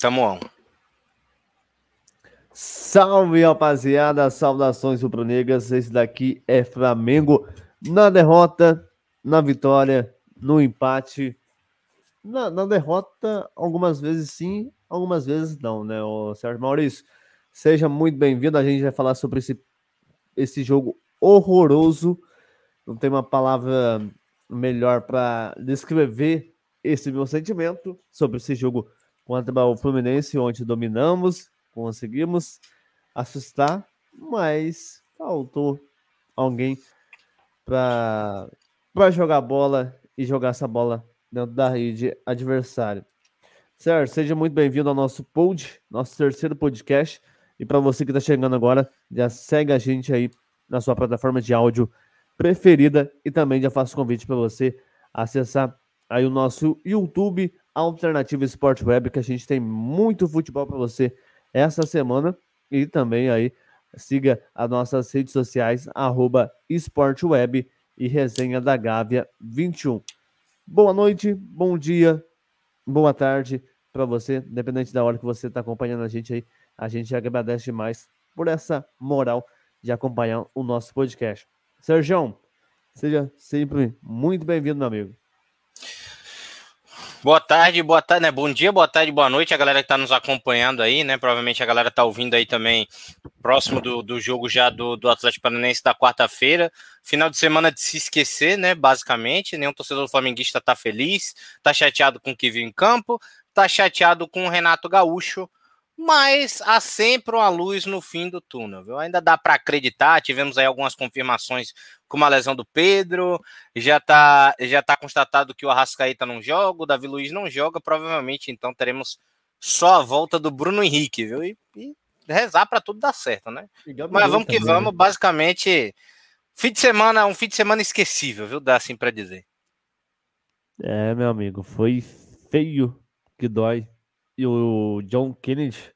Tamo on. Salve, rapaziada. Saudações rubro-negras. Esse daqui é Flamengo na derrota, na vitória, no empate. Na, na derrota, algumas vezes sim, algumas vezes não, né, o Sérgio Maurício? Seja muito bem-vindo. A gente vai falar sobre esse, esse jogo horroroso. Não tem uma palavra melhor para descrever esse meu sentimento sobre esse jogo contra o Fluminense, onde dominamos, conseguimos assustar, mas faltou alguém para jogar bola e jogar essa bola dentro da rede adversária. Certo, seja muito bem-vindo ao nosso pod, nosso terceiro podcast. E para você que está chegando agora, já segue a gente aí na sua plataforma de áudio preferida e também já faço convite para você acessar aí o nosso YouTube Alternativa Esporte Web, que a gente tem muito futebol para você essa semana. E também aí siga as nossas redes sociais, arroba esporteweb e resenha da Gávea 21. Boa noite, bom dia, boa tarde para você, independente da hora que você está acompanhando a gente aí. A gente agradece demais por essa moral de acompanhar o nosso podcast. Sérgio, seja sempre muito bem-vindo, meu amigo. Boa tarde, boa tarde, né? Bom dia, boa tarde, boa noite, a galera que está nos acompanhando aí, né? Provavelmente a galera está ouvindo aí também, próximo do, do jogo já do, do Atlético Paranaense da quarta-feira. Final de semana de se esquecer, né? Basicamente, nenhum torcedor flamenguista tá feliz, tá chateado com o que viu em campo, tá chateado com o Renato Gaúcho, mas há sempre uma luz no fim do túnel, viu? Ainda dá para acreditar, tivemos aí algumas confirmações com a lesão do Pedro, já tá, já tá constatado que o Arrascaeta não joga, o Davi Luiz não joga, provavelmente então teremos só a volta do Bruno Henrique, viu? E, e rezar para tudo dar certo, né? Mas vamos que vamos, basicamente, fim de semana, um fim de semana esquecível, viu? Dá assim para dizer. É, meu amigo, foi feio que dói e o John Kennedy,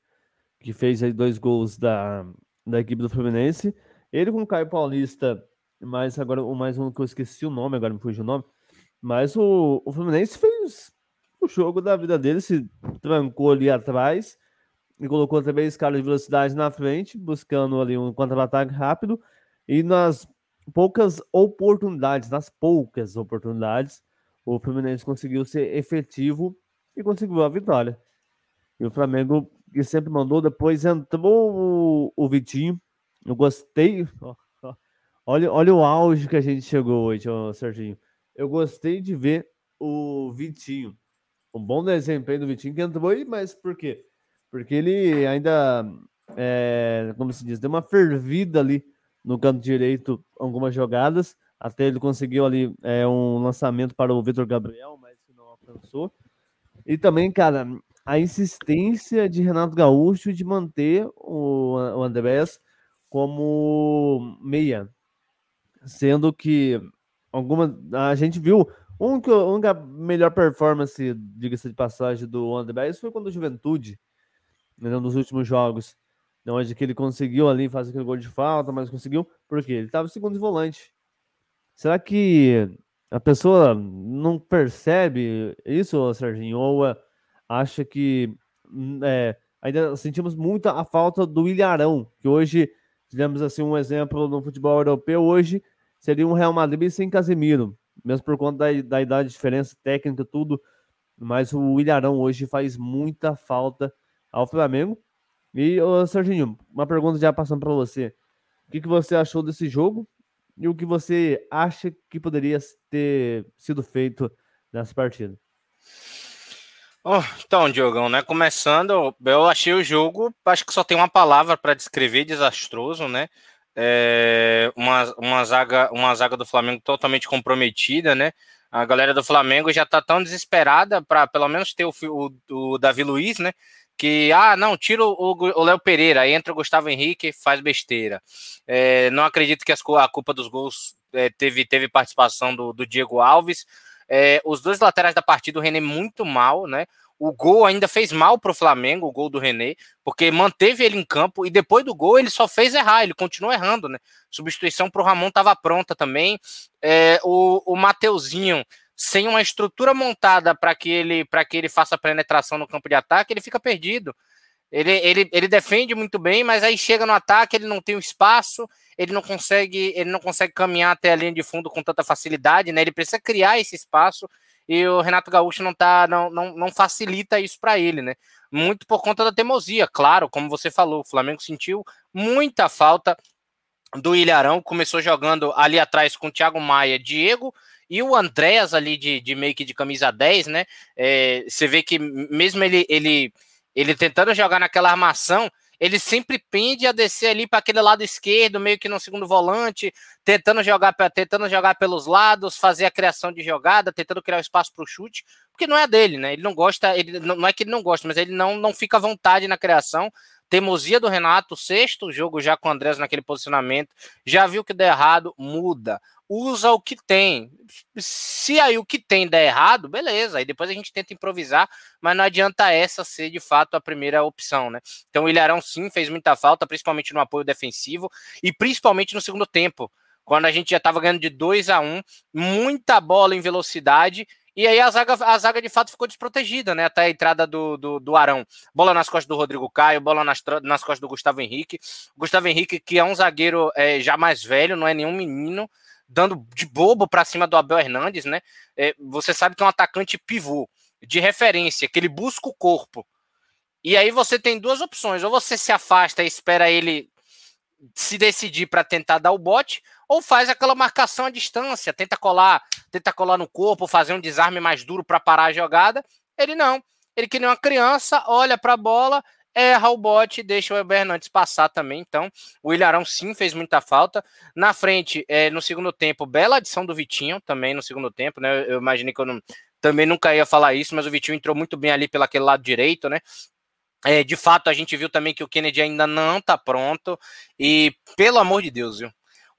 que fez aí dois gols da, da equipe do Fluminense. Ele com o Caio Paulista, mas agora o mais um que eu esqueci o nome, agora me fugiu o nome. Mas o, o Fluminense fez o jogo da vida dele, se trancou ali atrás e colocou também escala de velocidade na frente, buscando ali um contra-ataque rápido. E nas poucas oportunidades, nas poucas oportunidades, o Fluminense conseguiu ser efetivo e conseguiu a vitória. E o Flamengo, que sempre mandou, depois entrou o, o Vitinho. Eu gostei. Olha, olha o auge que a gente chegou hoje, ó, Serginho. Eu gostei de ver o Vitinho. Um bom desempenho do Vitinho que entrou aí, mas por quê? Porque ele ainda, é, como se diz, deu uma fervida ali no canto direito, algumas jogadas. Até ele conseguiu ali é, um lançamento para o Vitor Gabriel, mas não alcançou. E também, cara, a insistência de Renato Gaúcho de manter o, o Andrés como meia, sendo que alguma a gente viu a única melhor performance, diga-se de passagem, do Andrés foi quando o Juventude, né, nos últimos jogos, onde que ele conseguiu ali fazer aquele gol de falta, mas conseguiu porque ele estava segundo volante. Será que a pessoa não percebe isso, Serginho? Ou é acha que hum, é, ainda sentimos muito a falta do Ilharão, que hoje, tivemos assim um exemplo no futebol europeu, hoje seria um Real Madrid sem Casemiro, mesmo por conta da, da idade, diferença técnica, tudo, mas o Ilharão hoje faz muita falta ao Flamengo. E, ô, Serginho, uma pergunta já passando para você. O que, que você achou desse jogo e o que você acha que poderia ter sido feito nessa partida? Oh, então, Diogão, né? Começando, eu achei o jogo, acho que só tem uma palavra para descrever, desastroso, né? É, uma, uma, zaga, uma zaga do Flamengo totalmente comprometida, né? A galera do Flamengo já tá tão desesperada para pelo menos ter o, o, o, Davi Luiz, né? Que, ah, não, tira o, Léo Pereira, aí entra o Gustavo Henrique faz besteira. É, não acredito que as, a culpa dos gols é, teve, teve participação do, do Diego Alves. É, os dois laterais da partida, o René muito mal, né? O gol ainda fez mal para o Flamengo, o gol do René, porque manteve ele em campo e depois do gol ele só fez errar, ele continuou errando, né? Substituição para o Ramon estava pronta também. É, o, o Mateuzinho sem uma estrutura montada para que ele para que ele faça penetração no campo de ataque, ele fica perdido. Ele, ele, ele defende muito bem, mas aí chega no ataque, ele não tem o espaço, ele não consegue, ele não consegue caminhar até a linha de fundo com tanta facilidade, né? Ele precisa criar esse espaço e o Renato Gaúcho não tá não, não, não facilita isso para ele, né? Muito por conta da teimosia, claro, como você falou, o Flamengo sentiu muita falta do Ilharão, começou jogando ali atrás com o Thiago Maia, Diego e o Andréas ali de, de meio que de camisa 10, né? É, você vê que mesmo ele, ele ele tentando jogar naquela armação, ele sempre pende a descer ali para aquele lado esquerdo, meio que no segundo volante, tentando jogar, tentando jogar pelos lados, fazer a criação de jogada, tentando criar espaço para o chute, porque não é dele, né? Ele não gosta, ele não é que ele não gosta, mas ele não, não fica à vontade na criação. Teimosia do Renato, sexto jogo já com o Andrés naquele posicionamento, já viu que deu errado, muda usa o que tem. Se aí o que tem der errado, beleza, aí depois a gente tenta improvisar, mas não adianta essa ser de fato a primeira opção, né? Então o Ilharão sim fez muita falta, principalmente no apoio defensivo e principalmente no segundo tempo, quando a gente já estava ganhando de 2 a 1 um, muita bola em velocidade. E aí a zaga, a zaga de fato ficou desprotegida, né? Até a entrada do, do, do Arão. Bola nas costas do Rodrigo Caio, bola nas, nas costas do Gustavo Henrique. Gustavo Henrique, que é um zagueiro é, já mais velho, não é nenhum menino, dando de bobo para cima do Abel Hernandes, né? É, você sabe que é um atacante pivô de referência, que ele busca o corpo. E aí você tem duas opções: ou você se afasta e espera ele se decidir para tentar dar o bote, ou faz aquela marcação à distância, tenta colar, tenta colar no corpo, fazer um desarme mais duro para parar a jogada. Ele não. Ele que nem uma criança, olha para a bola, erra o bote e deixa o Weber Hernandes passar também. Então, o Ilharão sim fez muita falta. Na frente, é, no segundo tempo, bela adição do Vitinho também no segundo tempo, né? Eu imaginei que eu não, também nunca ia falar isso, mas o Vitinho entrou muito bem ali pelo aquele lado direito, né? É, de fato, a gente viu também que o Kennedy ainda não tá pronto. E, pelo amor de Deus, viu?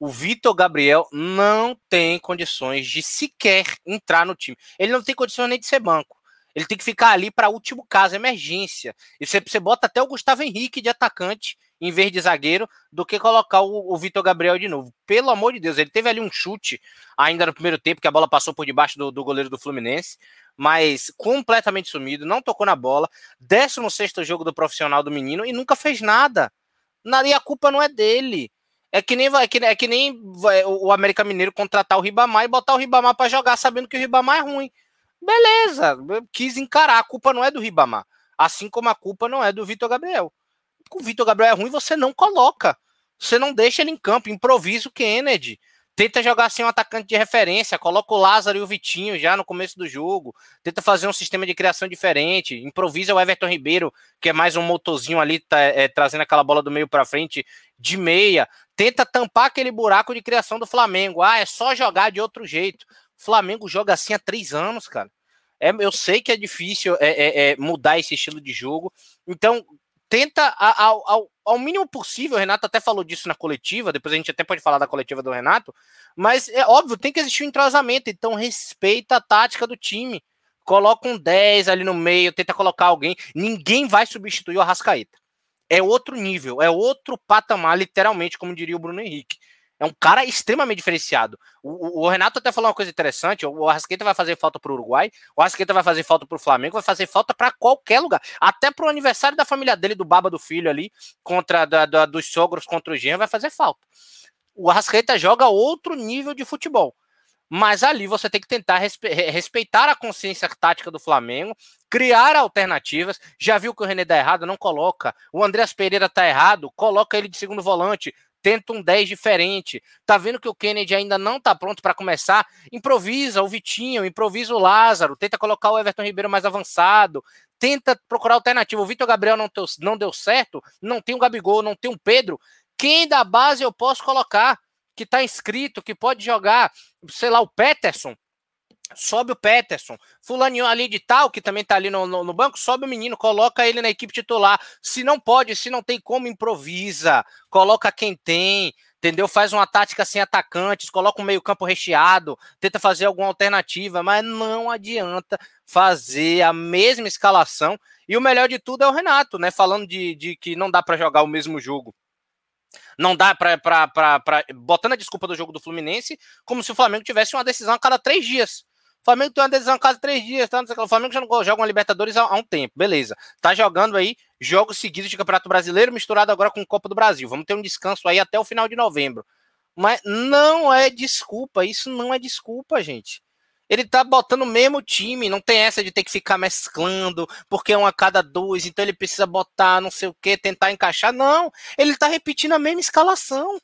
O Vitor Gabriel não tem condições de sequer entrar no time. Ele não tem condições nem de ser banco. Ele tem que ficar ali para último caso, emergência. E você, você bota até o Gustavo Henrique de atacante em vez de zagueiro do que colocar o, o Vitor Gabriel de novo. Pelo amor de Deus, ele teve ali um chute ainda no primeiro tempo, que a bola passou por debaixo do, do goleiro do Fluminense, mas completamente sumido, não tocou na bola. 16 jogo do profissional do menino e nunca fez nada. E a culpa não é dele. É que nem, é que, é que nem o América Mineiro contratar o Ribamar e botar o Ribamar para jogar sabendo que o Ribamar é ruim. Beleza, quis encarar. A culpa não é do Ribamar. Assim como a culpa não é do Vitor Gabriel. O Vitor Gabriel é ruim, você não coloca. Você não deixa ele em campo. Improvisa o Kennedy. Tenta jogar assim um atacante de referência. Coloca o Lázaro e o Vitinho já no começo do jogo. Tenta fazer um sistema de criação diferente. Improvisa o Everton Ribeiro, que é mais um motorzinho ali, tá, é, trazendo aquela bola do meio para frente de meia. Tenta tampar aquele buraco de criação do Flamengo. Ah, é só jogar de outro jeito. Flamengo joga assim há três anos, cara. É, eu sei que é difícil é, é, é mudar esse estilo de jogo. Então, tenta ao, ao, ao, mínimo possível. O Renato até falou disso na coletiva. Depois a gente até pode falar da coletiva do Renato. Mas é óbvio, tem que existir um entrosamento. Então, respeita a tática do time. Coloca um 10 ali no meio, tenta colocar alguém. Ninguém vai substituir o Arrascaeta. É outro nível, é outro patamar, literalmente, como diria o Bruno Henrique. É um cara extremamente diferenciado. O, o, Renato até falou uma coisa interessante: o Arrasqueta vai fazer falta para o Uruguai, o Arrasqueta vai fazer falta para o Flamengo, vai fazer falta para qualquer lugar. Até para o aniversário da família dele, do Baba do Filho ali, contra da, da, dos sogros contra o Jean, vai fazer falta. O Arrasqueta joga outro nível de futebol. Mas ali você tem que tentar respe respeitar a consciência tática do Flamengo, criar alternativas. Já viu que o René dá errado? Não coloca. O Andreas Pereira tá errado, coloca ele de segundo volante tenta um 10 diferente. Tá vendo que o Kennedy ainda não tá pronto para começar? Improvisa o Vitinho, improvisa o Lázaro, tenta colocar o Everton Ribeiro mais avançado, tenta procurar alternativa. O Vitor Gabriel não, teu, não deu certo, não tem um Gabigol, não tem um Pedro. Quem da base eu posso colocar? Que tá inscrito, que pode jogar, sei lá, o Peterson sobe o Peterson. Fulaninho ali de tal, que também tá ali no, no, no, banco, sobe o menino, coloca ele na equipe titular. Se não pode, se não tem como, improvisa. Coloca quem tem, entendeu? Faz uma tática sem atacantes, coloca um meio-campo recheado, tenta fazer alguma alternativa, mas não adianta fazer a mesma escalação. E o melhor de tudo é o Renato, né? Falando de, de que não dá para jogar o mesmo jogo não dá para. Botando a desculpa do jogo do Fluminense, como se o Flamengo tivesse uma decisão a cada três dias. O Flamengo tem uma decisão a cada três dias, tá? O Flamengo já não joga uma Libertadores há, um tempo, beleza. Tá jogando aí jogos seguidos de Campeonato Brasileiro, misturado agora com Copa do Brasil. Vamos ter um descanso aí até o final de novembro. Mas não é desculpa, isso não é desculpa, gente. Ele tá botando o mesmo time, não tem essa de ter que ficar mesclando, porque é um a cada dois, então ele precisa botar não sei o que, tentar encaixar. Não, ele tá repetindo a mesma escalação.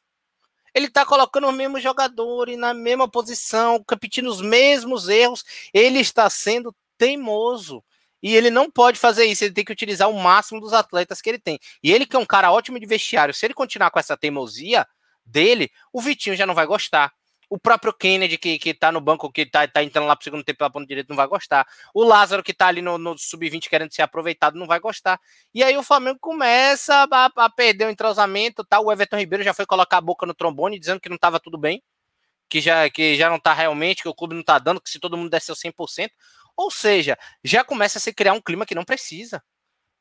Ele tá colocando os mesmos jogadores na mesma posição, repetindo os mesmos erros. Ele está sendo teimoso. E ele não pode fazer isso, ele tem que utilizar o máximo dos atletas que ele tem. E ele que é um cara ótimo de vestiário, se ele continuar com essa teimosia dele, o Vitinho já não vai gostar. O próprio Kennedy, que, que tá no banco, que tá, tá entrando lá pro segundo tempo pela ponta direita, não vai gostar. O Lázaro, que tá ali no, no sub-20 querendo ser aproveitado, não vai gostar. E aí o Flamengo começa a, a perder o entrosamento, tá? O Everton Ribeiro já foi colocar a boca no trombone, dizendo que não tava tudo bem, que já, que já não tá realmente, que o clube não tá dando, que se todo mundo desse o 100%. Ou seja, já começa a se criar um clima que não precisa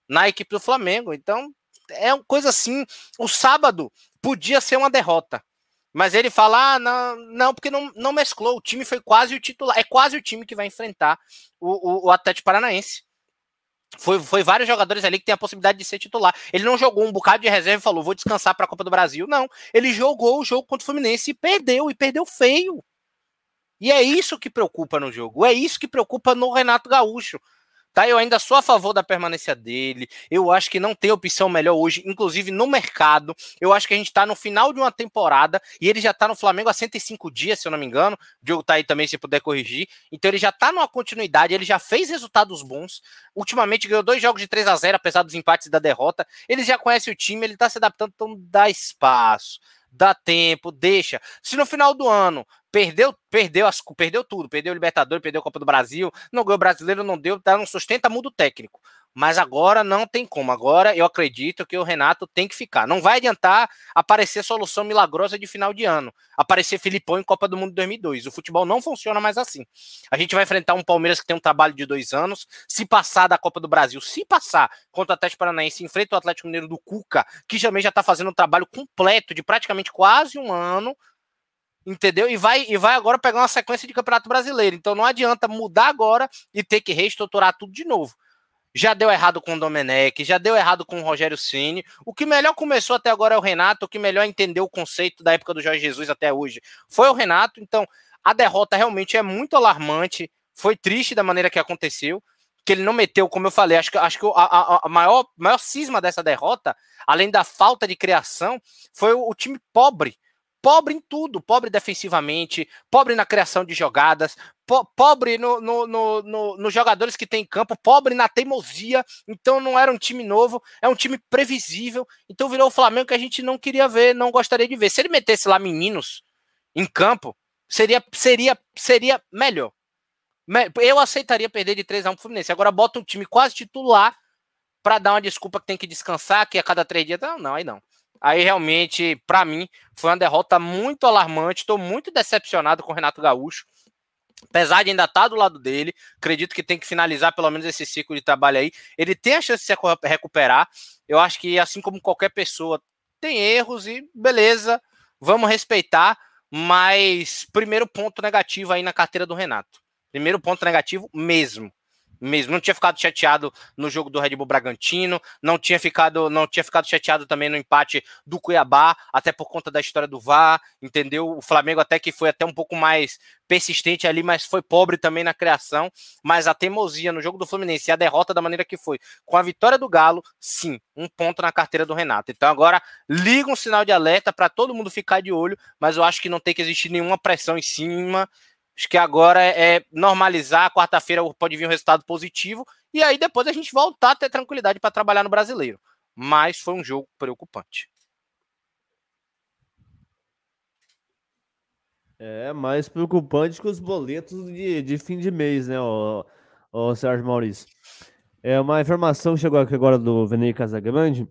na equipe do Flamengo. Então, é uma coisa assim. O sábado podia ser uma derrota. Mas ele fala: ah, não, não, porque não, não mesclou. O time foi quase o titular. É quase o time que vai enfrentar o, o, o Atlético Paranaense. Foi, foi vários jogadores ali que tem a possibilidade de ser titular. Ele não jogou um bocado de reserva e falou: vou descansar para a Copa do Brasil. Não. Ele jogou o jogo contra o Fluminense e perdeu, e perdeu feio. E é isso que preocupa no jogo. É isso que preocupa no Renato Gaúcho. Tá? Eu ainda sou a favor da permanência dele. Eu acho que não tem opção melhor hoje, inclusive no mercado. Eu acho que a gente está no final de uma temporada e ele já está no Flamengo há 105 dias, se eu não me engano. O Diogo tá aí também, se puder corrigir. Então ele já está numa continuidade, ele já fez resultados bons. Ultimamente ganhou dois jogos de 3 a 0 apesar dos empates e da derrota. Ele já conhece o time, ele está se adaptando, então dá espaço dá tempo, deixa. Se no final do ano perdeu, perdeu, as, perdeu tudo, perdeu o Libertadores, perdeu a Copa do Brasil, não ganhou o brasileiro, não deu, tá, não sustenta mundo técnico. Mas agora não tem como. Agora eu acredito que o Renato tem que ficar. Não vai adiantar aparecer solução milagrosa de final de ano. Aparecer Filipão em Copa do Mundo 2002. O futebol não funciona mais assim. A gente vai enfrentar um Palmeiras que tem um trabalho de dois anos. Se passar da Copa do Brasil, se passar contra o Atlético Paranaense, enfrenta o Atlético Mineiro do Cuca, que também já está fazendo um trabalho completo de praticamente quase um ano entendeu? E vai, e vai agora pegar uma sequência de Campeonato Brasileiro. Então não adianta mudar agora e ter que reestruturar tudo de novo. Já deu errado com o Domenech, já deu errado com o Rogério Ceni. O que melhor começou até agora é o Renato, o que melhor entendeu o conceito da época do Jorge Jesus até hoje foi o Renato. Então, a derrota realmente é muito alarmante. Foi triste da maneira que aconteceu, que ele não meteu, como eu falei, acho que, acho que a, a, a maior, maior cisma dessa derrota, além da falta de criação, foi o, o time pobre pobre em tudo, pobre defensivamente, pobre na criação de jogadas, po pobre nos no, no, no, no, jogadores que tem em campo, pobre na teimosia. Então não era um time novo, é um time previsível. Então virou o Flamengo que a gente não queria ver, não gostaria de ver. Se ele metesse lá meninos em campo, seria seria seria melhor. Eu aceitaria perder de 3 a 1 pro Fluminense. Agora bota um time quase titular para dar uma desculpa que tem que descansar, que a cada três dias. Não, não, aí não. Aí realmente, para mim, foi uma derrota muito alarmante. Estou muito decepcionado com o Renato Gaúcho. Apesar de ainda estar tá do lado dele, acredito que tem que finalizar pelo menos esse ciclo de trabalho aí. Ele tem a chance de se recuperar. Eu acho que, assim como qualquer pessoa, tem erros e beleza, vamos respeitar. Mas primeiro ponto negativo aí na carteira do Renato. Primeiro ponto negativo mesmo mesmo. Não tinha ficado chateado no jogo do Red Bull Bragantino, não tinha ficado, não tinha ficado chateado também no empate do Cuiabá, até por conta da história do VAR, entendeu? O Flamengo até que foi até um pouco mais persistente ali, mas foi pobre também na criação, mas a teimosia no jogo do Fluminense e a derrota da maneira que foi, com a vitória do Galo, sim, um ponto na carteira do Renato. Então agora liga um sinal de alerta para todo mundo ficar de olho, mas eu acho que não tem que existir nenhuma pressão em cima Acho que agora é, é normalizar. Quarta-feira pode vir um resultado positivo. E aí depois a gente voltar a ter tranquilidade para trabalhar no brasileiro. Mas foi um jogo preocupante. É mais preocupante que os boletos de, de fim de mês, né, o, Sérgio Maurício? É uma informação que chegou aqui agora do Venei Casagrande,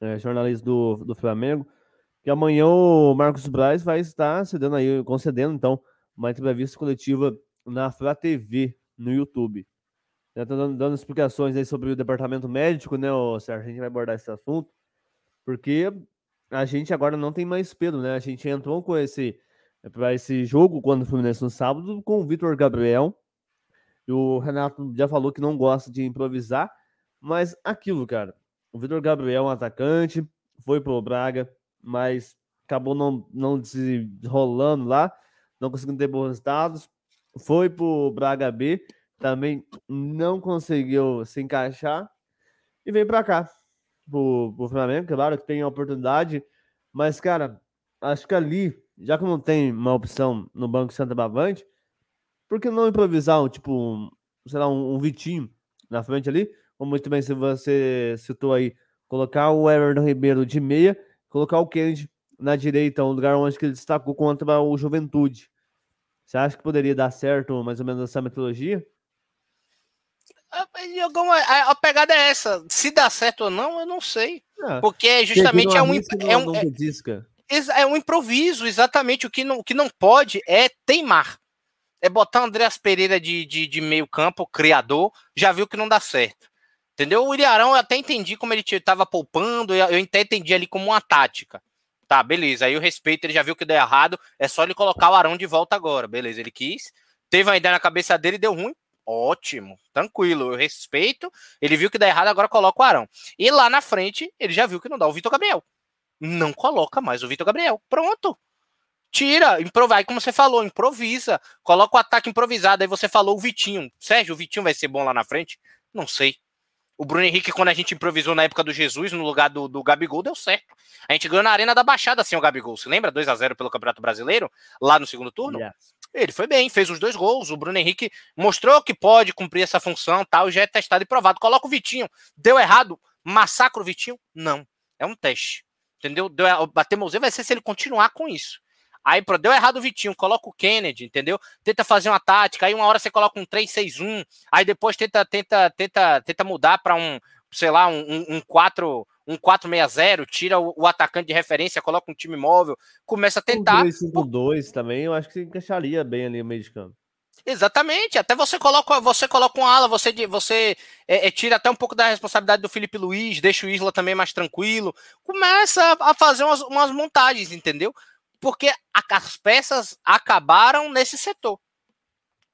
é, jornalista do, do Flamengo, que amanhã o Marcos Braz vai estar cedendo aí, concedendo, então, uma entrevista coletiva na Flá TV, no YouTube. Já tô dando, dando, explicações aí sobre o departamento médico, né, Sérgio? A gente vai abordar esse assunto, porque a gente agora não tem mais pelo, né? A gente entrou com esse para esse jogo quando o Fluminense no sábado com o Vitor Gabriel E o Renato já falou que não gosta de improvisar, mas aquilo, cara. O Vitor Gabriel é um atacante, foi pro Braga, mas acabou não, não desenrolando lá, não conseguindo ter bons resultados. Foi pro Braga B, também não conseguiu se encaixar e veio para cá, pro, pro Flamengo, claro que tem a oportunidade, mas, cara, acho que ali, já que não tem uma opção no banco centroavante, por que não improvisar, tipo, um, sei lá, um, um, Vitinho na frente ali? Ou muito bem, se você citou aí, colocar o Everton Ribeiro de meia, colocar o Kennedy na direita, um lugar onde ele destacou contra o Juventude. Você acha que poderia dar certo mais ou menos essa metodologia? A, a, pegada é essa. Se dá certo ou não, eu não sei. É. Porque justamente é um, é, um, é, é, um improviso, exatamente. O que não, o que não pode é teimar. É botar Andréas Pereira de, de, de, meio campo, criador, já viu que não dá certo. Entendeu? O Ilharão eu até entendi como ele estava poupando, eu até entendi ali como uma tática. Tá, beleza. Aí o respeito, ele já viu que deu errado, é só ele colocar o Arão de volta agora. Beleza, ele quis. Teve uma ideia na cabeça dele, deu ruim, Ótimo, tranquilo, eu respeito. Ele viu que dá errado, agora coloca o Arão. E lá na frente, ele já viu que não dá o Vitor Gabriel. Não coloca mais o Vitor Gabriel. Pronto. Tira, improvisa. como você falou, improvisa. Coloca o ataque improvisado. Aí você falou o Vitinho. Sérgio, o Vitinho vai ser bom lá na frente? Não sei. O Bruno Henrique, quando a gente improvisou na época do Jesus, no lugar do, do Gabigol, deu certo. A gente ganhou na Arena da Baixada sem o Gabigol. Você lembra? 2 a 0 pelo Campeonato Brasileiro, lá no segundo turno? Ele foi bem, fez os dois gols. O Bruno Henrique mostrou que pode cumprir essa função, tal, já é testado e provado. Coloca o Vitinho. Deu errado? Massacra o Vitinho? Não. É um teste. Entendeu? Deu, a teimosia vai ser se ele continuar com isso. Aí, deu errado o Vitinho, coloca o Kennedy, entendeu? Tenta fazer uma tática, aí uma hora você coloca um 3-6-1, aí depois tenta tenta tenta tenta mudar para um, sei lá, um, um 4 um 4-6-0, tira o, o, atacante de referência, coloca um time móvel, começa a tentar. Um 2-5-2 também, eu acho que encaixaria bem ali no meio de campo. Exatamente, até você coloca, você coloca uma ala, você, você é, é, tira até um pouco da responsabilidade do Felipe Luiz, deixa o Isla também mais tranquilo, começa a fazer umas, umas montagens, entendeu? Porque as peças acabaram nesse setor.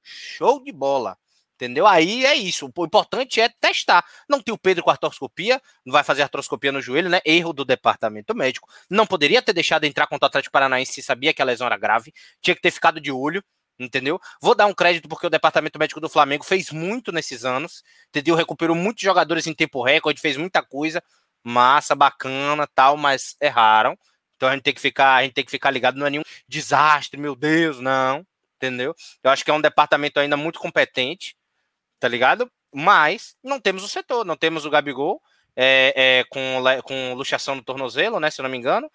Show de bola. Entendeu? Aí é isso. O importante é testar. Não tem o Pedro com artroscopia, não vai fazer artroscopia no joelho, né? Erro do departamento médico. Não poderia ter deixado entrar contra o Atlético Paranaense se sabia que a lesão era grave. Tinha que ter ficado de olho, entendeu? Vou dar um crédito porque o departamento médico do Flamengo fez muito nesses anos, entendeu? Recuperou muitos jogadores em tempo recorde, fez muita coisa, massa, bacana, tal, mas erraram. Então a gente tem que ficar, a gente tem que ficar ligado, não é nenhum desastre, meu Deus, não, entendeu? Eu acho que é um departamento ainda muito competente tá ligado? Mas não temos o setor, não temos o Gabigol é, é, com, com luxação no tornozelo, né? Se eu não me engano,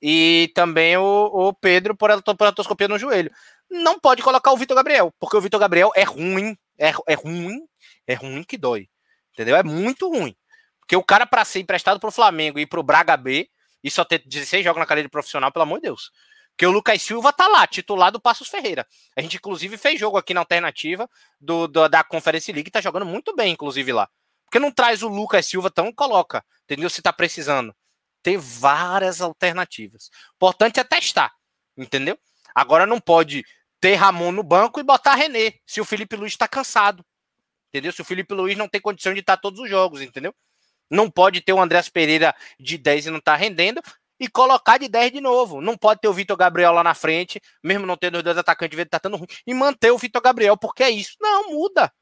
e também o, o Pedro por atoscopia no joelho. Não pode colocar o Vitor Gabriel, porque o Vitor Gabriel é ruim, é, é ruim, é ruim que dói, entendeu? É muito ruim. Porque o cara, para ser emprestado pro Flamengo e pro Braga B, e só ter 16 jogos na carreira profissional, pelo amor de Deus. Porque o Lucas Silva tá lá, titular do Passos Ferreira. A gente, inclusive, fez jogo aqui na alternativa do, do da Conference League, tá jogando muito bem, inclusive, lá. Porque não traz o Lucas Silva, tão coloca, entendeu? Se tá precisando. Tem várias alternativas. Importante é testar, entendeu? Agora não pode ter Ramon no banco e botar René, se o Felipe Luiz tá cansado. Entendeu? Se o Felipe Luiz não tem condição de estar todos os jogos, entendeu? Não pode ter o Andrés Pereira de 10 e não tá rendendo, e colocar de 10 de novo. Não pode ter o Vitor Gabriel lá na frente, mesmo não tendo os dois atacantes, ver tá dando ruim, e manter o Vitor Gabriel, porque é isso. Não, muda.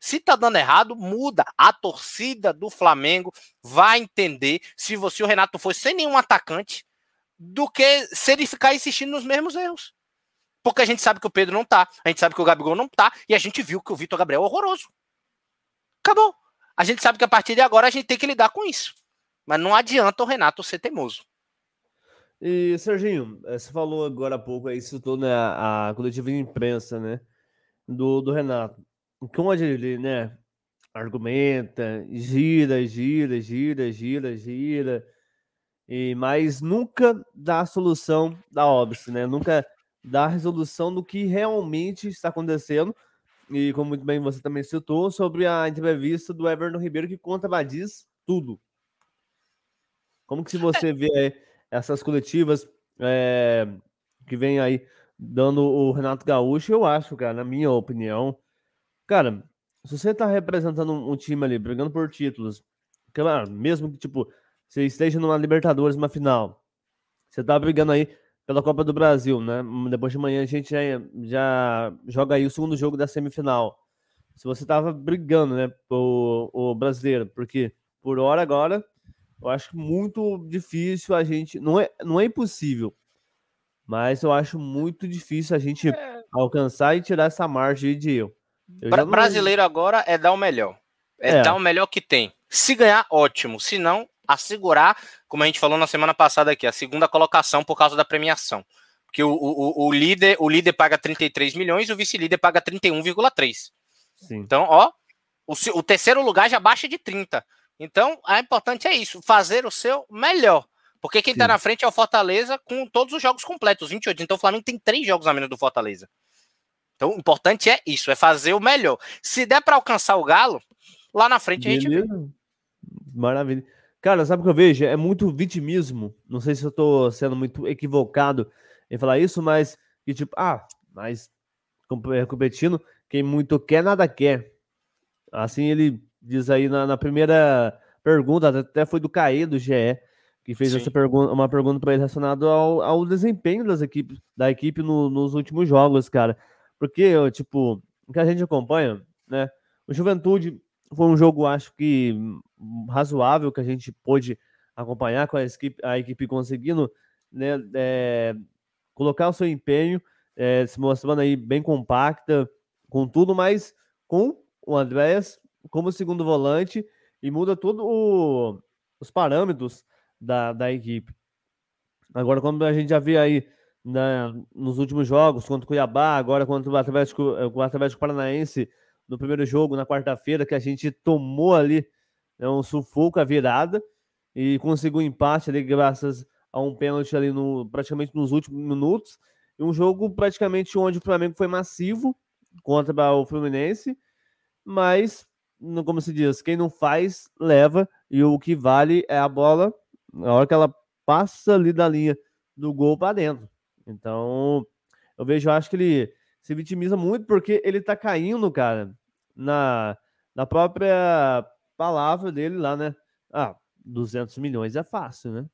Se tá dando errado, muda. A torcida do Flamengo vai entender se você o Renato for sem nenhum atacante do que se ele ficar insistindo nos mesmos erros. Porque a gente sabe que o Pedro não tá, a gente sabe que o Gabigol não tá, e a gente viu que o Vitor Gabriel é horroroso. Acabou. A gente sabe que a partir de agora a gente tem que lidar com isso. Mas não adianta o Renato ser teimoso. E, Serginho, eh, você falou agora há pouco aí, citou né, a coletiva de imprensa, né, do, do Renato. Onde ele, né, argumenta, gira, gira, gira, gira, gira, e, mas nunca dá a solução da óbice, né, nunca dá a resolução do que realmente está acontecendo, e como muito bem você também citou, sobre a entrevista do Everton Ribeiro que conta Badiz tudo. Como que se você vê essas coletivas é, que vem aí dando o Renato Gaúcho, eu acho, cara, na minha opinião, cara, se você tá representando um, um time ali, brigando por títulos, claro, mesmo que, tipo, você esteja numa Libertadores, uma final, você tá brigando aí pela Copa do Brasil, né? Depois de manhã a gente já, já joga aí o segundo jogo da semifinal. Se você tava brigando, né, o, o brasileiro, porque por hora agora, eu acho muito difícil a gente, não é, não é impossível, mas eu acho muito difícil a gente é. alcançar e tirar essa margem de eu. Não... Brasileiro agora é dar o melhor. É, é, dar o melhor que tem. Se ganhar, ótimo. Se não, assegurar, como a gente falou na semana passada aqui, a segunda colocação por causa da premiação. Porque o, o, o líder o líder paga 33 milhões e o vice-líder paga 31,3. Então, ó, o, o terceiro lugar já baixa de 30. Então, a importante é isso, fazer o seu melhor. Porque quem tá Sim. tá na frente é o Fortaleza com todos os jogos completos, 28. Então o Flamengo tem três jogos a menos do Fortaleza. Então, o importante é isso, é fazer o melhor. Se der para alcançar o Galo, lá na frente Beleza. a gente vê. Maravilha. Cara, sabe o que eu vejo? É muito vitimismo. Não sei se eu tô sendo muito equivocado em falar isso, mas que tipo, ah, mas é, competindo, quem muito quer, nada quer. Assim ele diz aí na, na primeira pergunta, até foi do Caê, do GE, que fez Sim. essa pergunta, uma pergunta para ele relacionada ao, ao desempenho das equipes, da equipe no, nos últimos jogos, cara. Porque, tipo, o que a gente acompanha, né? O Juventude foi um jogo, acho que razoável, que a gente pôde acompanhar com a equipe, a equipe conseguindo né, é, colocar o seu empenho, é, se mostrando aí bem compacta, com tudo, mas com o Andréas como segundo volante e muda todos os parâmetros da, da equipe. Agora, como a gente já viu aí na, nos últimos jogos, contra o Cuiabá, agora contra o Atlético, o Atlético Paranaense, no primeiro jogo, na quarta-feira, que a gente tomou ali né, um sufoco a virada e conseguiu um empate ali graças a um pênalti ali no, praticamente nos últimos minutos. E um jogo praticamente onde o Flamengo foi massivo contra o Fluminense, mas, como se diz, quem não faz, leva, e o que vale é a bola, na hora que ela passa ali da linha do gol para dentro. Então, eu vejo, eu acho que ele se vitimiza muito porque ele tá caindo, cara, na, na própria palavra dele lá, né? Ah, 200 milhões é fácil, né?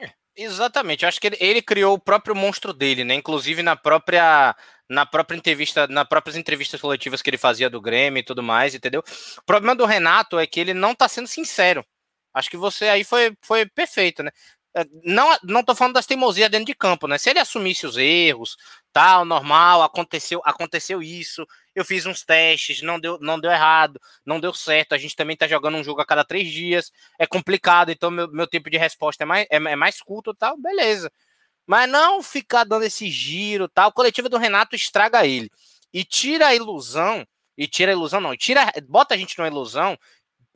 É, exatamente, eu acho que ele, ele, criou o próprio monstro dele, né? Inclusive na própria na própria entrevista, nas próprias entrevistas coletivas que ele fazia do Grêmio e tudo mais, entendeu? O problema do Renato é que ele não tá sendo sincero. Acho que você aí foi, foi perfeito, né? É, não, não tô falando das teimosias dentro de campo, né? Se ele assumisse os erros, tal, normal, aconteceu, aconteceu isso, eu fiz uns testes, não deu, não deu errado, não deu certo, a gente também tá jogando um jogo a cada três dias, é complicado, então meu, meu tempo de resposta é mais, é, é mais curto, tal, beleza. Mas não ficar dando esse giro, tal, o coletivo do Renato estraga ele. E tira a ilusão, e tira a ilusão não, tira, bota a gente numa ilusão,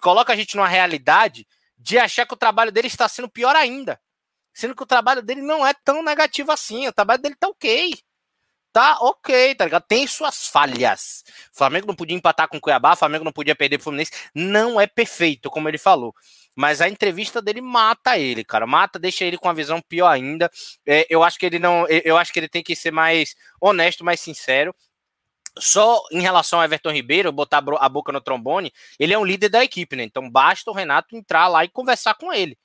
coloca a gente numa realidade de achar que o trabalho dele está sendo pior ainda. Sendo que o trabalho dele não é tão negativo assim. O trabalho dele tá ok. Tá ok, tá ligado? Tem suas falhas. O Flamengo não podia empatar com o Cuiabá, o Flamengo não podia perder pro Fluminense. Não é perfeito, como ele falou. Mas a entrevista dele mata ele, cara. Mata, deixa ele com uma visão pior ainda. É, eu acho que ele não. Eu acho que ele tem que ser mais honesto, mais sincero. Só em relação ao Everton Ribeiro, botar a boca no trombone, ele é um líder da equipe, né? Então basta o Renato entrar lá e conversar com ele.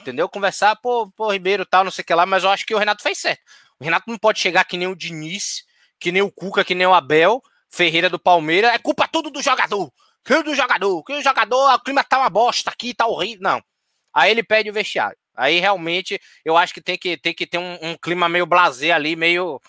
Entendeu? Conversar, pô, pô, Ribeiro tal, não sei o que lá, mas eu acho que o Renato fez certo. O Renato não pode chegar que nem o Diniz, que nem o Cuca, que nem o Abel, Ferreira do Palmeiras, é culpa tudo do jogador. Que do jogador, que o jogador, o clima tá uma bosta aqui, tá horrível. Não. Aí ele pede o vestiário. Aí realmente eu acho que tem que, tem que ter um, um clima meio blazer ali, meio.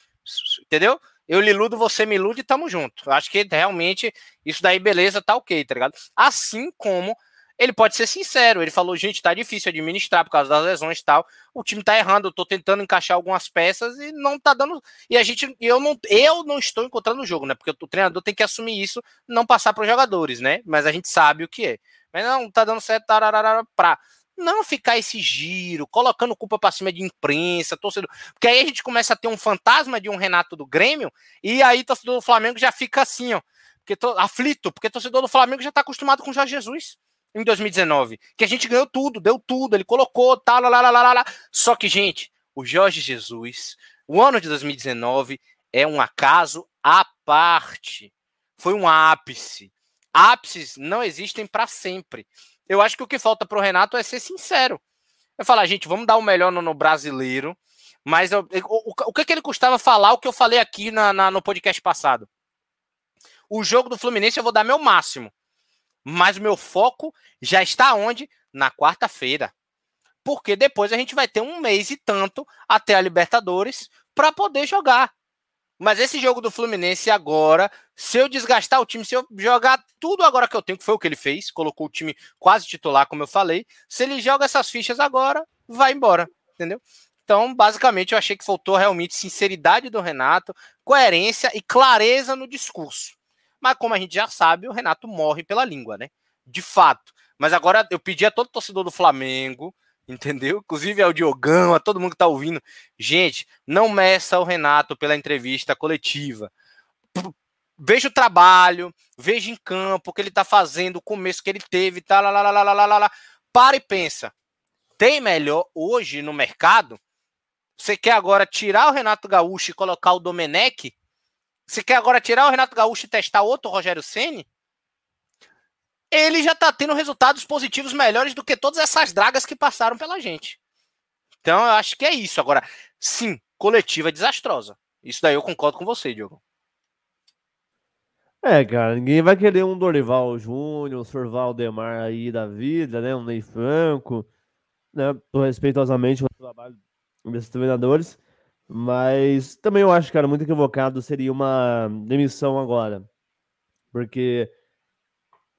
Entendeu? eu lhe iludo, você me ilude e tamo junto. Acho que realmente isso daí, beleza, tá ok, tá ligado? Assim como ele pode ser sincero, ele falou, gente, tá difícil administrar por causa das lesões e tal. O time tá errando, eu tô tentando encaixar algumas peças e não tá dando. E a gente, eu não, eu não estou encontrando o jogo, né? Porque o treinador tem que assumir isso, não passar para os jogadores, né? Mas a gente sabe o que é. Mas não, tá dando certo, tararara, pra não ficar esse giro, colocando culpa para cima de imprensa, torcedor. Porque aí a gente começa a ter um fantasma de um Renato do Grêmio, e aí torcedor do Flamengo já fica assim, ó. Porque aflito, porque torcedor do Flamengo já tá acostumado com o Jorge Jesus em 2019. Que a gente ganhou tudo, deu tudo, ele colocou, tal, lá, lá, lá, lá. Só que, gente, o Jorge Jesus, o ano de 2019 é um acaso à parte. Foi um ápice. Ápices não existem para sempre. Eu acho que o que falta para o Renato é ser sincero. É falar, gente, vamos dar o melhor no, no brasileiro. Mas eu, o, o, o, que, que ele custava falar o que eu falei aqui na, na, no podcast passado? O jogo do Fluminense eu vou dar meu máximo. Mas o meu foco já está onde? Na quarta-feira. Porque depois a gente vai ter um mês e tanto até a Libertadores para poder jogar. Mas esse jogo do Fluminense agora, se eu desgastar o time, se eu jogar tudo agora que eu tenho, que foi o que ele fez, colocou o time quase titular, como eu falei, se ele joga essas fichas agora, vai embora, entendeu? Então, basicamente, eu achei que faltou realmente sinceridade do Renato, coerência e clareza no discurso. Mas como a gente já sabe, o Renato morre pela língua, né? De fato. Mas agora eu pedi a todo torcedor do Flamengo, entendeu? Inclusive ao Diogão, a todo mundo que tá ouvindo. Gente, não meça o Renato pela entrevista coletiva. Veja o trabalho, veja em campo o que ele tá fazendo, o começo que ele teve, tá, lá, lá, lá, lá, lá, lá, lá. Para e pensa. Tem melhor hoje no mercado? Você quer agora tirar o Renato Gaúcho e colocar o Domenech? Você quer agora tirar o Renato Gaúcho e testar outro Rogério Ceni? Ele já tá tendo resultados positivos melhores do que todas essas dragas que passaram pela gente. Então eu acho que é isso. Agora, sim, coletiva desastrosa. Isso daí eu concordo com você, Diogo. É, cara, ninguém vai querer um Dorival Júnior, um Sorval Demar aí da vida, né? Um Ney Franco, né? Respeitosamente o trabalho desses treinadores. Mas também eu acho, cara, muito equivocado seria uma demissão agora. Porque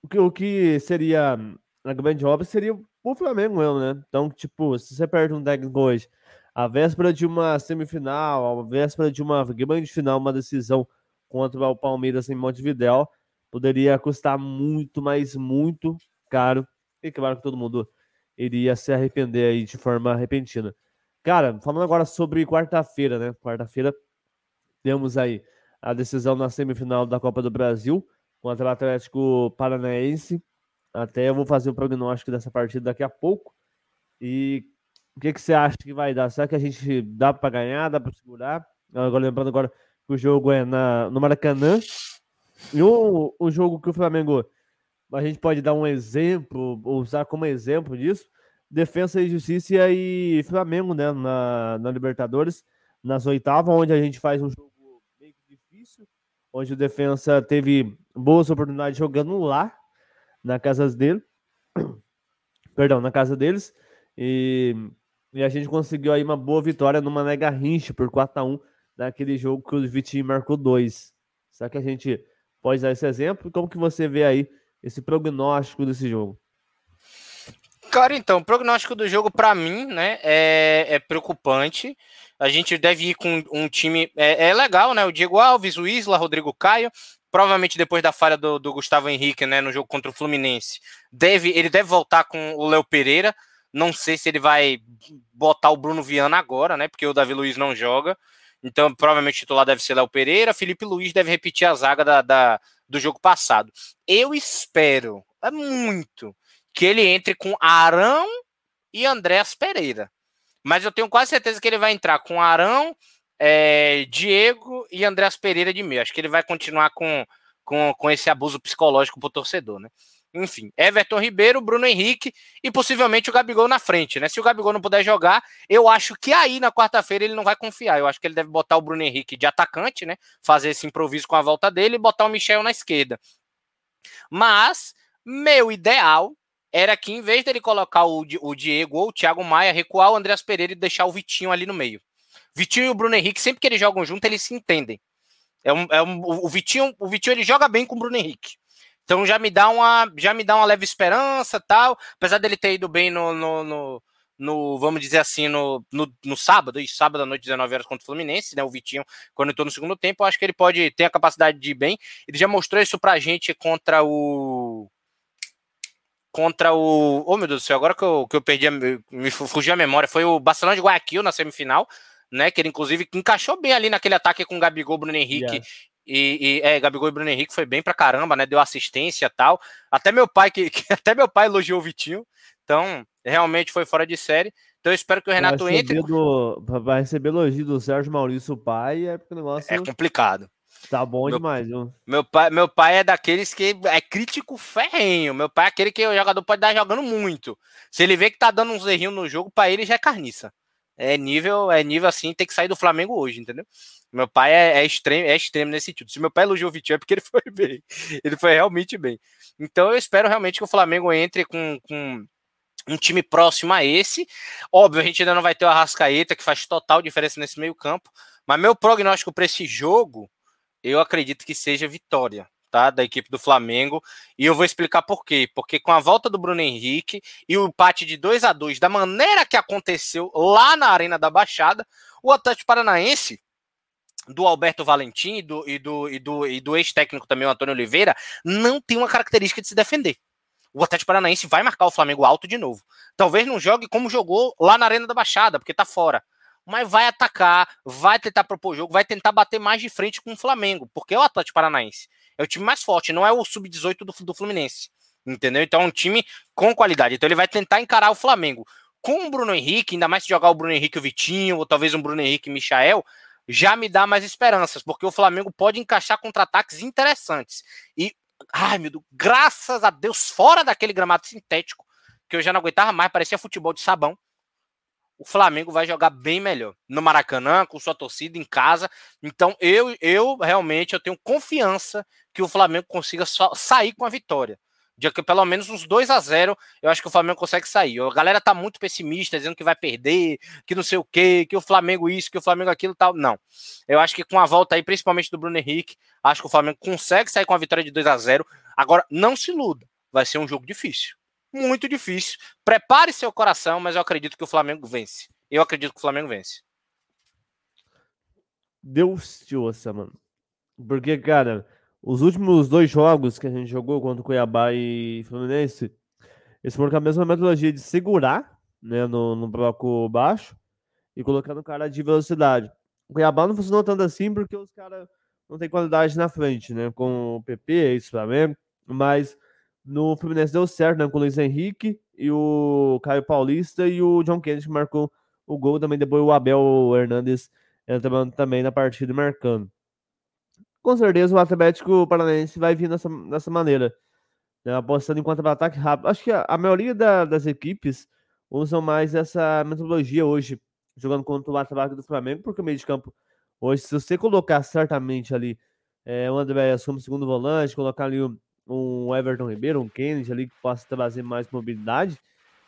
o que, o que seria a grande obra seria o Flamengo mesmo, né? Então, tipo, se você perde um técnico hoje, a véspera de uma semifinal, a véspera de uma grande final, uma decisão contra o Palmeiras em Montevidéu, poderia custar muito, mas muito caro. E claro que todo mundo iria se arrepender aí de forma repentina. Cara, falando agora sobre quarta-feira, né? Quarta-feira temos aí a decisão na semifinal da Copa do Brasil contra o Atlético Paranaense. Até eu vou fazer o prognóstico dessa partida daqui a pouco. E o que, que você acha que vai dar? Será que a gente dá para ganhar, dá para segurar? Agora lembrando agora que o jogo é na, no Maracanã. E o, o jogo que o Flamengo a gente pode dar um exemplo, usar como exemplo disso, Defesa e Justiça e Flamengo, né, na, na Libertadores, nas oitavas, onde a gente faz um jogo meio difícil, onde o Defensa teve boas oportunidades jogando lá, na casa dele, perdão, na casa deles, e, e a gente conseguiu aí uma boa vitória numa Nega Rinche por 4 a 1 naquele jogo que o Vitinho marcou dois. Será que a gente pode dar esse exemplo? Como que você vê aí esse prognóstico desse jogo? Cara, então, o prognóstico do jogo, para mim, né, é, é, preocupante. A gente deve ir com um time. É, é, legal, né? O Diego Alves, o Isla, Rodrigo Caio. Provavelmente depois da falha do, do, Gustavo Henrique, né, no jogo contra o Fluminense, deve, ele deve voltar com o Léo Pereira. Não sei se ele vai botar o Bruno Viana agora, né? Porque o Davi Luiz não joga. Então, provavelmente o titular deve ser Léo Pereira. Felipe Luiz deve repetir a zaga da, da do jogo passado. Eu espero, é muito, que ele entre com Arão e Andréas Pereira. Mas eu tenho quase certeza que ele vai entrar com Arão, é, Diego e Andréas Pereira de meio. Acho que ele vai continuar com, com, com esse abuso psicológico pro torcedor, né? Enfim, Everton Ribeiro, Bruno Henrique e possivelmente o Gabigol na frente, né? Se o Gabigol não puder jogar, eu acho que aí na quarta-feira ele não vai confiar. Eu acho que ele deve botar o Bruno Henrique de atacante, né? Fazer esse improviso com a volta dele e botar o Michel na esquerda. Mas meu ideal era que, em vez dele colocar o, o Diego ou o Thiago Maia, recuar o Andreas Pereira e deixar o Vitinho ali no meio. Vitinho e o Bruno Henrique, sempre que eles jogam junto, eles se entendem. É um, é um, o, Vitinho, o Vitinho ele joga bem com o Bruno Henrique. Então já me dá uma, já me dá uma leve esperança tal. Apesar dele ter ido bem no, no, no, no vamos dizer assim, no, no, no, sábado, sábado à noite, 19 horas contra o Fluminense, né? O Vitinho, quando entrou no segundo tempo, eu acho que ele pode ter a capacidade de ir bem. Ele já mostrou isso pra gente contra o contra o. Oh, meu Deus do céu, agora que eu, que eu perdi, a, me fugiu a memória, foi o Barcelona de Guayaquil na semifinal, né? Que ele, inclusive, encaixou bem ali naquele ataque com o Gabigol, Bruno Henrique. Yeah. E, e, é, Gabigol e Bruno Henrique foi bem pra caramba, né? Deu assistência tal. Até meu pai, que, que até meu pai elogiou o Vitinho. Então, realmente foi fora de série. Então eu espero que o Renato vai entre. Do, vai receber elogio do Sérgio Maurício Pai, é porque o negócio. É complicado. Tá bom meu, demais, viu? Meu pai, meu pai é daqueles que é crítico ferrenho. Meu pai é aquele que o jogador pode dar jogando muito. Se ele vê que tá dando uns errinhos no jogo, para ele já é carniça. É nível, é nível assim, tem que sair do Flamengo hoje, entendeu? Meu pai é, é extremo, é extremo nesse sentido. Se meu pai elogiou o Vitinho é porque ele foi bem. Ele foi realmente bem. Então eu espero realmente que o Flamengo entre com, com um time próximo a esse. Óbvio, a gente ainda não vai ter o Arrascaeta, que faz total diferença nesse meio campo. Mas meu prognóstico para esse jogo, eu acredito que seja vitória. Tá, da equipe do Flamengo, e eu vou explicar por quê. Porque com a volta do Bruno Henrique e o empate de 2 a 2 da maneira que aconteceu lá na Arena da Baixada, o Atlético Paranaense do Alberto Valentim e do, e do, e do, e do ex-técnico também, o Antônio Oliveira, não tem uma característica de se defender. O Atlético Paranaense vai marcar o Flamengo alto de novo. Talvez não jogue como jogou lá na Arena da Baixada, porque tá fora. Mas vai atacar, vai tentar propor jogo, vai tentar bater mais de frente com o Flamengo, porque é o Atlético Paranaense. É o time mais forte, não é o sub-18 do, do Fluminense. Entendeu? Então é um time com qualidade. Então ele vai tentar encarar o Flamengo. Com o Bruno Henrique, ainda mais se jogar o Bruno Henrique o Vitinho, ou talvez um Bruno Henrique e Michael, já me dá mais esperanças, porque o Flamengo pode encaixar contra-ataques interessantes. E, ai meu Deus, graças a Deus, fora daquele gramado sintético, que eu já não aguentava mais, parecia futebol de sabão, o Flamengo vai jogar bem melhor no Maracanã, com sua torcida em casa. Então, eu, eu realmente eu tenho confiança que o Flamengo consiga sair com a vitória de que pelo menos uns 2 a 0 eu acho que o Flamengo consegue sair. A galera tá muito pessimista, dizendo que vai perder, que não sei o quê, que o Flamengo isso, que o Flamengo aquilo tal. Não. Eu acho que com a volta aí, principalmente do Bruno Henrique, acho que o Flamengo consegue sair com a vitória de 2 a 0 Agora, não se iluda. Vai ser um jogo difícil. Muito difícil. Prepare seu coração, mas eu acredito que o Flamengo vence. Eu acredito que o Flamengo vence. Deus te ouça, mano. Porque, cara, os últimos dois jogos que a gente jogou contra o Cuiabá e Fluminense, eles foram com a mesma metodologia de segurar né, no, no bloco baixo e colocando o cara de velocidade. O Cuiabá não funcionou tanto assim porque os caras não têm qualidade na frente, né? Com o PP, isso Flamengo, mas no Fluminense deu certo, né? Com o Luiz Henrique e o Caio Paulista e o John Kennedy que marcou o gol também. Depois o Abel Hernandes entrando também na partida marcando com certeza o Atlético Paranaense vai vir dessa, dessa maneira, né, apostando em contra-ataque rápido. Acho que a, a maioria da, das equipes usam mais essa metodologia hoje, jogando contra o ataque do Flamengo, porque o meio de campo hoje, se você colocar certamente ali é, o André como segundo volante, colocar ali um, um Everton Ribeiro, um Kennedy ali que possa trazer mais mobilidade,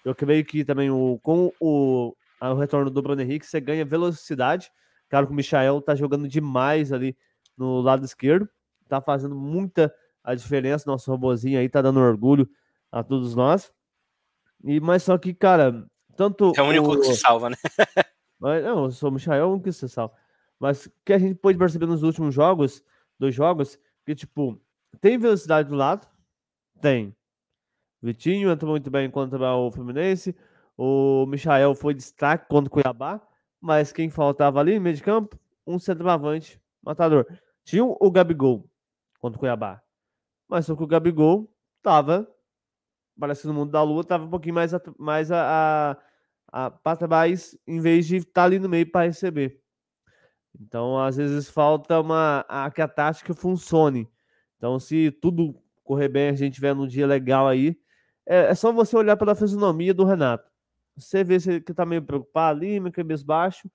eu creio que também o, com o, o retorno do Bruno Henrique, você ganha velocidade. Claro que o Michael tá jogando demais ali no lado esquerdo. Tá fazendo muita a diferença. Nosso robozinho aí tá dando orgulho a todos nós. E, mas só que, cara, tanto. É o único o... que se salva, né? mas, não, eu sou o Michael, é o único que se salva. Mas que a gente pôde perceber nos últimos jogos, dois jogos, que, tipo, tem velocidade do lado? Tem. Vitinho entrou muito bem contra o Fluminense. O Michael foi destaque contra o Cuiabá. Mas quem faltava ali no meio de campo? Um centroavante matador. Tinha o Gabigol contra o Cuiabá. Mas só que o Gabigol tava, parece que no mundo da lua, tava um pouquinho mais, a, mais a, a, a para trás, em vez de estar tá ali no meio para receber. Então, às vezes, falta uma a, que a tática funcione. Então, se tudo correr bem, a gente tiver num dia legal aí, é, é só você olhar pela fisionomia do Renato. Você vê se ele tá meio preocupado ali, meio cabeça baixo,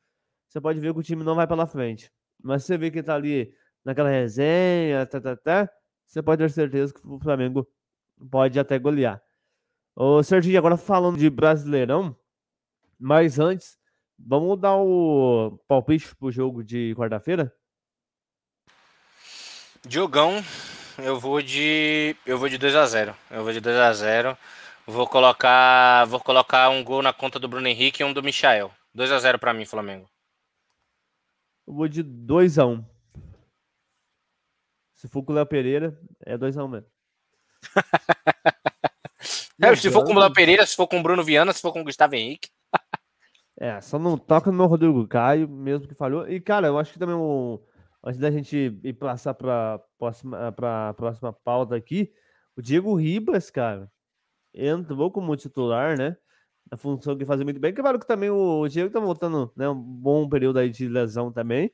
você pode ver que o time não vai pela frente. Mas você vê que tá ali naquela resenha, tá, tá, tá, você pode ter certeza que o Flamengo pode até golear. Ô, Serginho, agora falando de Brasileirão, mas antes, vamos dar o palpite pro jogo de quarta-feira? Diogão, eu vou de eu vou de 2 a 0. Eu vou de 2 a 0. Vou colocar vou colocar um gol na conta do Bruno Henrique e um do Michael. 2 a 0 para mim, Flamengo. Eu vou de 2x1. Um. Se for com o Léo Pereira, é 2x1 um mesmo. é, se for com o Léo Pereira, se for com o Bruno Viana, se for com o Gustavo Henrique. é, só não toca no meu Rodrigo Caio, mesmo que falhou. E, cara, eu acho que também, um, antes da gente ir passar para próxima, pra próxima pauta aqui, o Diego Ribas, cara, entrou como titular, né? a função que fazia muito bem. Claro que também o Diego tá voltando, né? Um bom período aí de lesão também.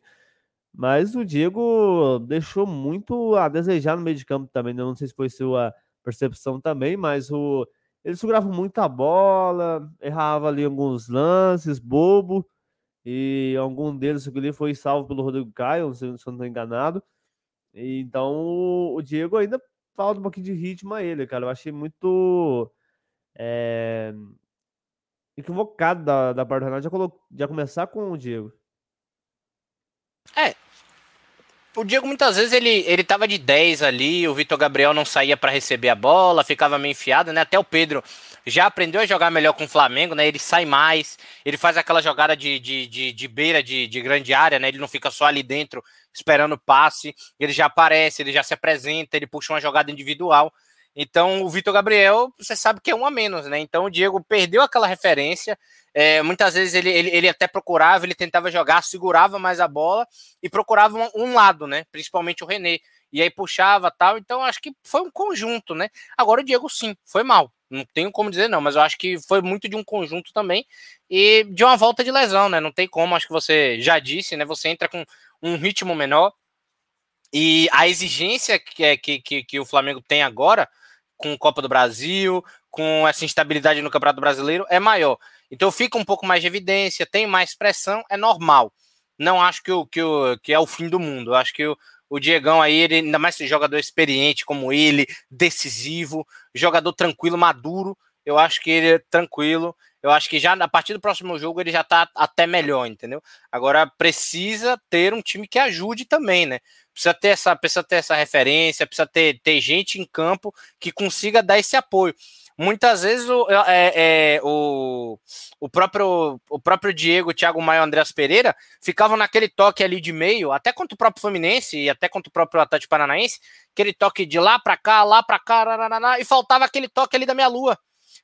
Mas o Diego deixou muito a desejar no meio de campo também. Né? Não sei se foi sua percepção também, mas o, ele segurava muita bola, errava ali alguns lances, bobo. E algum deles ali foi salvo pelo Rodrigo Caio, se eu não estou enganado. E, então o Diego ainda falta um pouquinho de ritmo a ele, cara. Eu achei muito é, equivocado da, da parte do Renato já, já começar com o Diego. É, o Diego muitas vezes ele, ele tava de 10 ali, o Vitor Gabriel não saía para receber a bola, ficava meio enfiado, né? Até o Pedro já aprendeu a jogar melhor com o Flamengo, né? Ele sai mais, ele faz aquela jogada de, de, de, de beira de, de grande área, né? Ele não fica só ali dentro esperando passe, ele já aparece, ele já se apresenta, ele puxa uma jogada individual. Então, o Vitor Gabriel, você sabe que é um a menos, né? Então, o Diego perdeu aquela referência. É, muitas vezes ele, ele, ele, até procurava, ele tentava jogar, segurava mais a bola e procurava um, um, lado, né? Principalmente o René. E aí puxava tal. Então, acho que foi um conjunto, né? Agora, o Diego, sim, foi mal. Não tenho como dizer, não, mas eu acho que foi muito de um conjunto também e de uma volta de lesão, né? Não tem como, acho que você já disse, né? Você entra com um ritmo menor e a exigência que, é, que, que, que o Flamengo tem agora com Copa do Brasil, com essa instabilidade no Campeonato Brasileiro, é maior. Então fica um pouco mais de evidência, tem mais pressão, é normal. Não acho que, o, que, o, que é o fim do mundo. Acho que o, o Diegão aí, ele, ainda mais jogador experiente como ele, decisivo, jogador tranquilo, maduro. Eu acho que ele é tranquilo. Eu acho que já a partir do próximo jogo ele já tá até melhor, entendeu? Agora precisa ter um time que ajude também, né? Precisa ter essa, precisa ter essa referência, precisa ter, ter gente em campo que consiga dar esse apoio. Muitas vezes o, é, é, o, o, próprio, o próprio Diego, Thiago Maio e Andreas Pereira ficavam naquele toque ali de meio, até contra o próprio Fluminense e até contra o próprio Atlético Paranaense, aquele toque de lá para cá, lá para cá, e faltava aquele toque ali da minha lua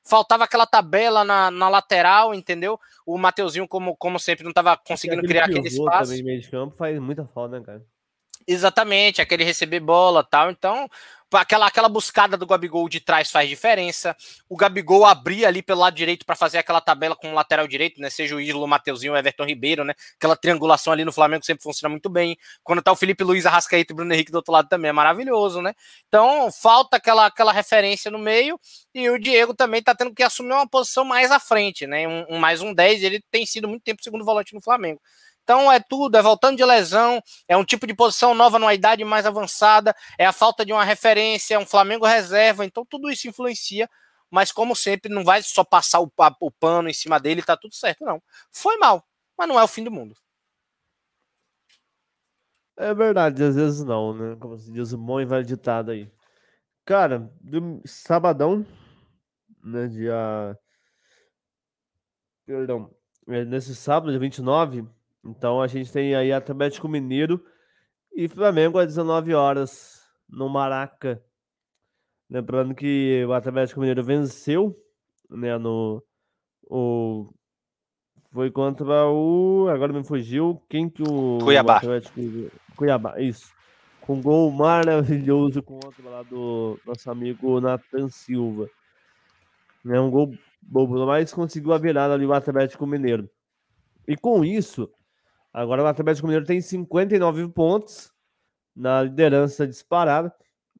faltava aquela tabela na, na lateral, entendeu? O Mateuzinho, como, como sempre, não estava conseguindo aquele criar aquele espaço. Também, meio de campo faz muita falta, né, cara? Exatamente, aquele receber bola tal. Então, aquela, aquela buscada do Gabigol de trás faz diferença. O Gabigol abrir ali pelo lado direito para fazer aquela tabela com o lateral direito, né? Seja o Ídolo, Mateuzinho, Everton Ribeiro, né? Aquela triangulação ali no Flamengo sempre funciona muito bem. Quando tá o Felipe Luiz, Arrascaeta e Bruno Henrique do outro lado também é maravilhoso, né? Então, falta aquela, aquela referência no meio e o Diego também tá tendo que assumir uma posição mais à frente, né? Um, um mais um 10, ele tem sido muito tempo segundo volante no Flamengo. Então é tudo, é voltando de lesão, é um tipo de posição nova numa idade mais avançada, é a falta de uma referência, é um Flamengo reserva, então tudo isso influencia, mas como sempre, não vai só passar o, o pano em cima dele tá tudo certo, não. Foi mal, mas não é o fim do mundo. É verdade, às vezes não, né? Como se diz o bom e velho ditado aí. Cara, do sabadão, né, dia... Perdão, é, nesse sábado, dia 29, então a gente tem aí Atlético Mineiro e Flamengo às 19 horas no Maraca. Lembrando que o Atlético Mineiro venceu, né, no o foi contra o agora me fugiu, quem que o Cuiabá. O Atlético, Cuiabá, isso. Com gol maravilhoso contra lá do nosso amigo Nathan Silva. É um gol bobo, mas conseguiu a virada ali o Atlético Mineiro. E com isso, Agora o Atlético Mineiro tem 59 pontos na liderança disparada.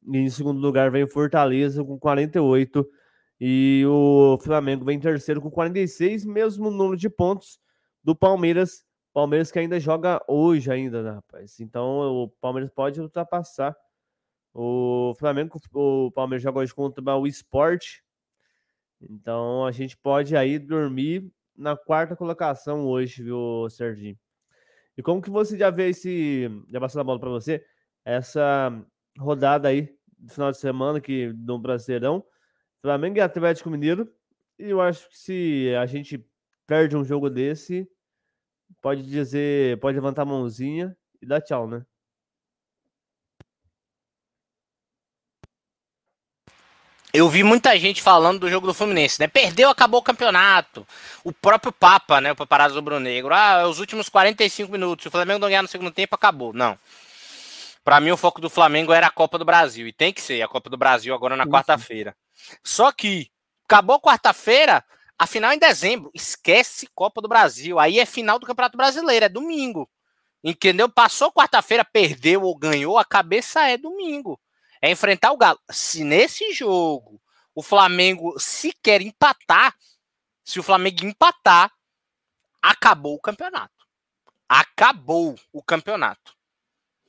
E em segundo lugar vem o Fortaleza com 48. E o Flamengo vem em terceiro com 46, mesmo número de pontos do Palmeiras. Palmeiras que ainda joga hoje ainda, né, rapaz? Então o Palmeiras pode ultrapassar o Flamengo. O Palmeiras joga hoje contra o Sport. Então a gente pode aí dormir na quarta colocação hoje, viu, Serginho? E como que você já vê esse, já passando a bola para você, essa rodada aí do final de semana que no Brasileirão, Flamengo e Atlético Mineiro, e eu acho que se a gente perde um jogo desse, pode dizer, pode levantar a mãozinha e dar tchau, né? Eu vi muita gente falando do jogo do Fluminense, né? Perdeu, acabou o campeonato. O próprio Papa, né? O paparazzo do Negro. Ah, os últimos 45 minutos. Se o Flamengo não ganhar no segundo tempo, acabou. Não. Para mim, o foco do Flamengo era a Copa do Brasil. E tem que ser a Copa do Brasil agora na quarta-feira. Só que acabou quarta-feira, A final é em dezembro. Esquece Copa do Brasil. Aí é final do Campeonato Brasileiro, é domingo. Entendeu? Passou quarta-feira, perdeu ou ganhou, a cabeça é domingo. É enfrentar o Galo. Se nesse jogo o Flamengo se quer empatar, se o Flamengo empatar, acabou o campeonato. Acabou o campeonato.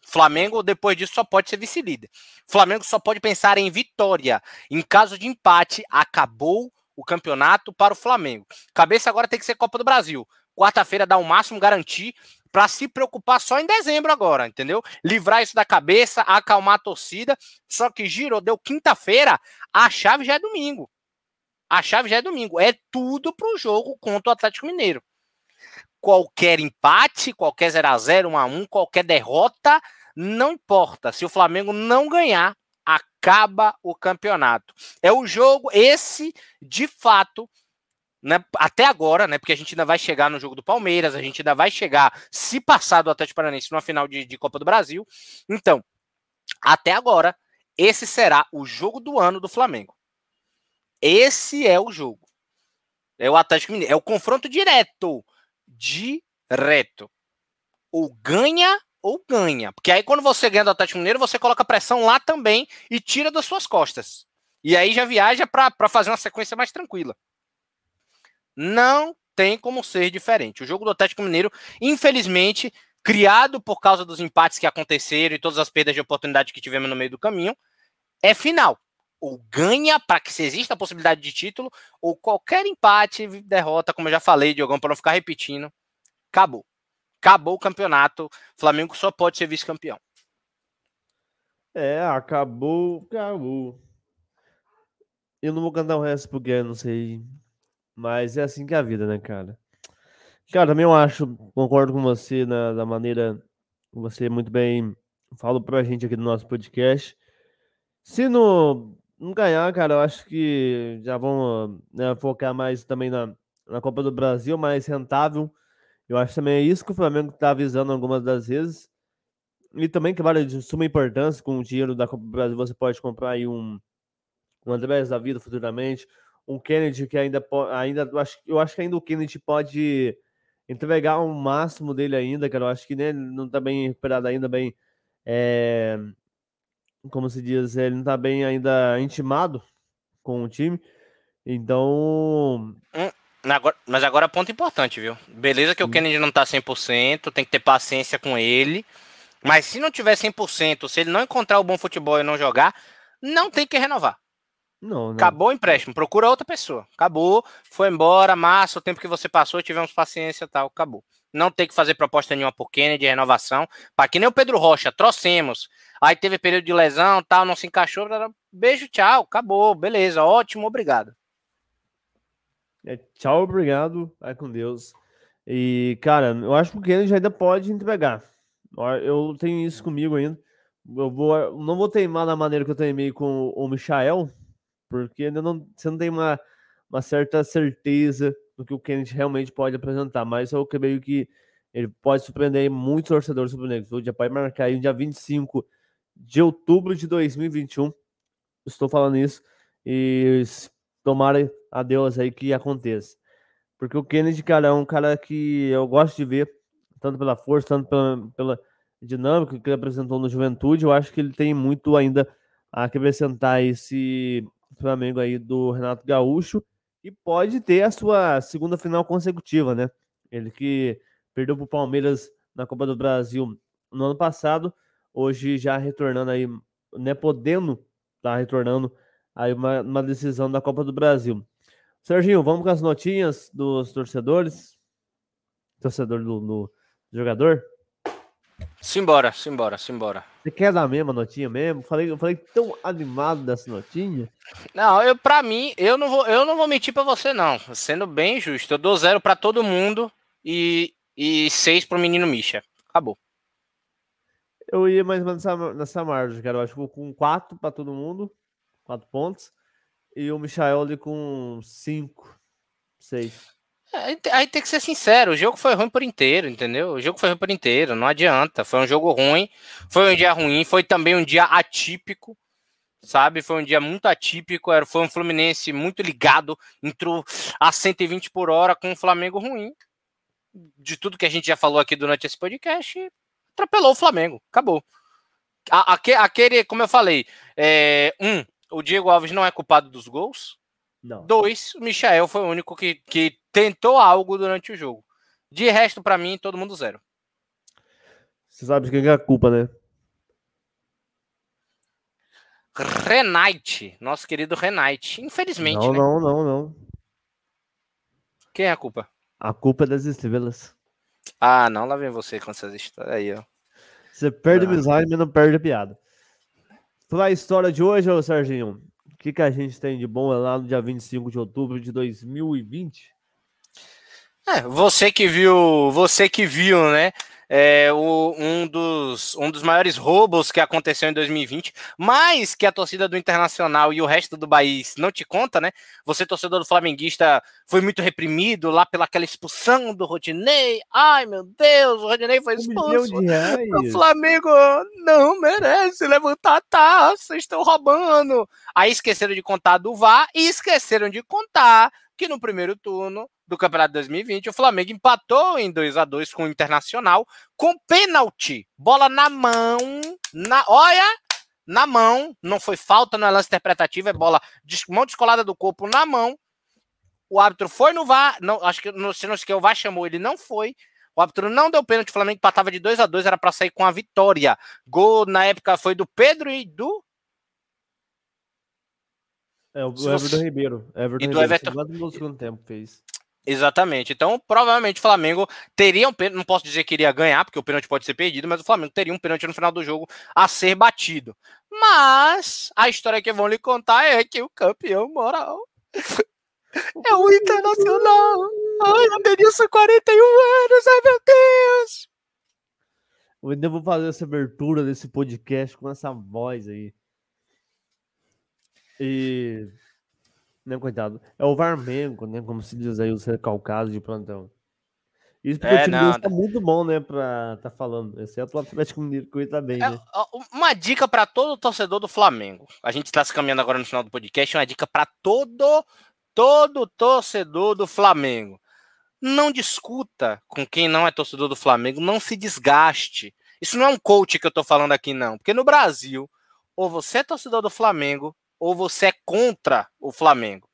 Flamengo, depois disso, só pode ser vice-líder. Flamengo só pode pensar em vitória. Em caso de empate, acabou o campeonato para o Flamengo. Cabeça agora tem que ser Copa do Brasil. Quarta-feira dá o máximo garantir para se preocupar só em dezembro agora, entendeu? Livrar isso da cabeça, acalmar a torcida. Só que girou, deu quinta-feira, a chave já é domingo. A chave já é domingo. É tudo para o jogo contra o Atlético Mineiro. Qualquer empate, qualquer 0 a 0 1 a 1 qualquer derrota, não importa. Se o Flamengo não ganhar, acaba o campeonato. É o jogo, esse, de fato, né, até agora, né? Porque a gente ainda vai chegar no jogo do Palmeiras, a gente ainda vai chegar, se passar do Atlético Paranaense numa final de, de Copa do Brasil. Então, até agora, esse será o jogo do ano do Flamengo. Esse é o jogo. É o Atlético Mineiro. É o confronto direto. Direto. Ou ganha ou ganha. Porque aí, quando você ganha do Atlético Mineiro, você coloca pressão lá também e tira das suas costas. E aí já viaja para fazer uma sequência mais tranquila. Não tem como ser diferente. O jogo do Atlético Mineiro, infelizmente, criado por causa dos empates que aconteceram e todas as perdas de oportunidade que tivemos no meio do caminho, é final. Ou ganha para que se exista a possibilidade de título, ou qualquer empate, derrota, como eu já falei, Diogão, para não ficar repetindo, acabou. Acabou o campeonato. Flamengo só pode ser vice-campeão. É, acabou, acabou. Eu não vou cantar o resto porque eu não sei. Mas é assim que é a vida, né, cara? Cara, também eu acho, concordo com você na, na maneira que você muito bem falou pra gente aqui no nosso podcast. Se não, não ganhar, cara, eu acho que já vão né, focar mais também na, na Copa do Brasil, mais rentável eu acho também é isso que o Flamengo está avisando algumas das vezes. E também que vale de suma importância, com o dinheiro da Copa do Brasil você pode comprar aí um, um Andrés da vida futuramente, um Kennedy que ainda pode, ainda eu acho, eu acho que ainda o Kennedy pode entregar o máximo dele ainda, cara. Eu acho que né, ele não está bem recuperado ainda, bem é, como se diz, ele não está bem ainda intimado com o time. Então, hum, Agora, mas agora ponto importante, viu? Beleza que o Kennedy não tá 100%, tem que ter paciência com ele. Mas se não tiver 100%, se ele não encontrar o bom futebol e não jogar, não tem que renovar. Não, não. Acabou o empréstimo, procura outra pessoa. Acabou, foi embora, massa, o tempo que você passou, tivemos paciência tal, acabou. Não tem que fazer proposta nenhuma por Kennedy, renovação. Para que nem o Pedro Rocha, trouxemos. Aí teve período de lesão, tal, não se encaixou. Beijo, tchau, acabou, beleza, ótimo, obrigado. É, tchau, obrigado. Vai com Deus. E, cara, eu acho que o Kennedy ainda pode entregar. Eu tenho isso comigo ainda. Eu vou, não vou teimar da maneira que eu teimei com o Michael, porque ainda não, você não tem uma, uma certa certeza do que o Kennedy realmente pode apresentar. Mas eu creio que ele pode surpreender muitos torcedores rubro-negros. Dia pode marcar aí dia 25 de outubro de 2021. Estou falando isso. E tomara a Deus aí que aconteça. Porque o Kennedy, cara, é um cara que eu gosto de ver, tanto pela força, tanto pela, pela dinâmica que ele apresentou no Juventude. Eu acho que ele tem muito ainda a acrescentar esse Flamengo aí do Renato Gaúcho e pode ter a sua segunda final consecutiva, né? Ele que perdeu para o Palmeiras na Copa do Brasil no ano passado, hoje já retornando aí, né? Podendo tá retornando aí uma, uma decisão da Copa do Brasil. Serginho, vamos com as notinhas dos torcedores? Torcedor do, do jogador? Simbora, simbora, simbora. Você quer dar a mesma notinha mesmo? Falei, eu falei tão animado dessa notinha. Não, eu para mim, eu não vou, eu não vou mentir para você não, sendo bem justo. Eu dou zero para todo mundo e e seis pro menino Misha. Acabou. Eu ia mais nessa, nessa margem, cara. Eu acho que com quatro para todo mundo quatro pontos. E o Michael ali com cinco, seis. É, aí tem que ser sincero, o jogo foi ruim por inteiro, entendeu? O jogo foi ruim por inteiro, não adianta. Foi um jogo ruim, foi um dia ruim, foi também um dia atípico. sabe? Foi um dia muito atípico, era, foi um Fluminense muito ligado, entrou a 120 por hora com um Flamengo ruim. De tudo que a gente já falou aqui durante esse podcast, atropelou o Flamengo, acabou. A, aquele, como eu falei, é, um, o Diego Alves não é culpado dos gols. Não. Dois, o Michael foi o único que, que tentou algo durante o jogo. De resto, para mim, todo mundo zero. Você sabe de quem é a culpa, né? Renate, nosso querido Renate. Infelizmente. Não, né? não, não, não. Quem é a culpa? A culpa é das estrelas. Ah, não, lá vem você com essas histórias aí, ó. Você perde ah. amizade, mas não perde a piada. Para a história de hoje, ô Serginho, o que, que a gente tem de bom lá no dia 25 de outubro de 2020? É, você que viu, você que viu, né? É, o, um, dos, um dos maiores roubos que aconteceu em 2020, mas que a torcida do Internacional e o resto do país não te conta, né? Você, torcedor do Flamenguista, foi muito reprimido lá pelaquela expulsão do Rodinei. Ai, meu Deus, o Rodinei foi expulso. O Flamengo não merece levantar a taça, estão roubando. Aí esqueceram de contar do VAR e esqueceram de contar que no primeiro turno do Campeonato 2020, o Flamengo empatou em 2 a 2 com o Internacional, com pênalti. Bola na mão, na olha, na mão, não foi falta, não é lance interpretativo, é bola de mão descolada do corpo na mão. O árbitro foi no VAR, não, acho que no, se não se que o VAR chamou, ele não foi. O árbitro não deu pênalti, o Flamengo empatava de 2 a 2 era para sair com a vitória. Gol na época foi do Pedro e do é, o Everton Ribeiro. Everton e do Ribeiro, Everton. No segundo tempo fez. Exatamente. Então, provavelmente o Flamengo teria um pênalti. Não posso dizer que iria ganhar, porque o pênalti pode ser perdido, mas o Flamengo teria um pênalti no final do jogo a ser batido. Mas a história que vão lhe contar é que o campeão moral é o Internacional. Ai, o Denilson, 41 anos, ai meu Deus! Eu ainda vou fazer essa abertura desse podcast com essa voz aí. E né, coitado. É o Varmengo, né? Como se diz aí os recalcados de plantão. Isso porque é, o time não, tá muito bom, né, pra tá falando. Exceto o Atlético Mineiro, que tá bem, é, né? Uma dica para todo torcedor do Flamengo. A gente tá se caminhando agora no final do podcast. Uma dica para todo, todo torcedor do Flamengo. Não discuta com quem não é torcedor do Flamengo. Não se desgaste. Isso não é um coach que eu tô falando aqui, não. Porque no Brasil, ou você é torcedor do Flamengo, ou você é contra o Flamengo.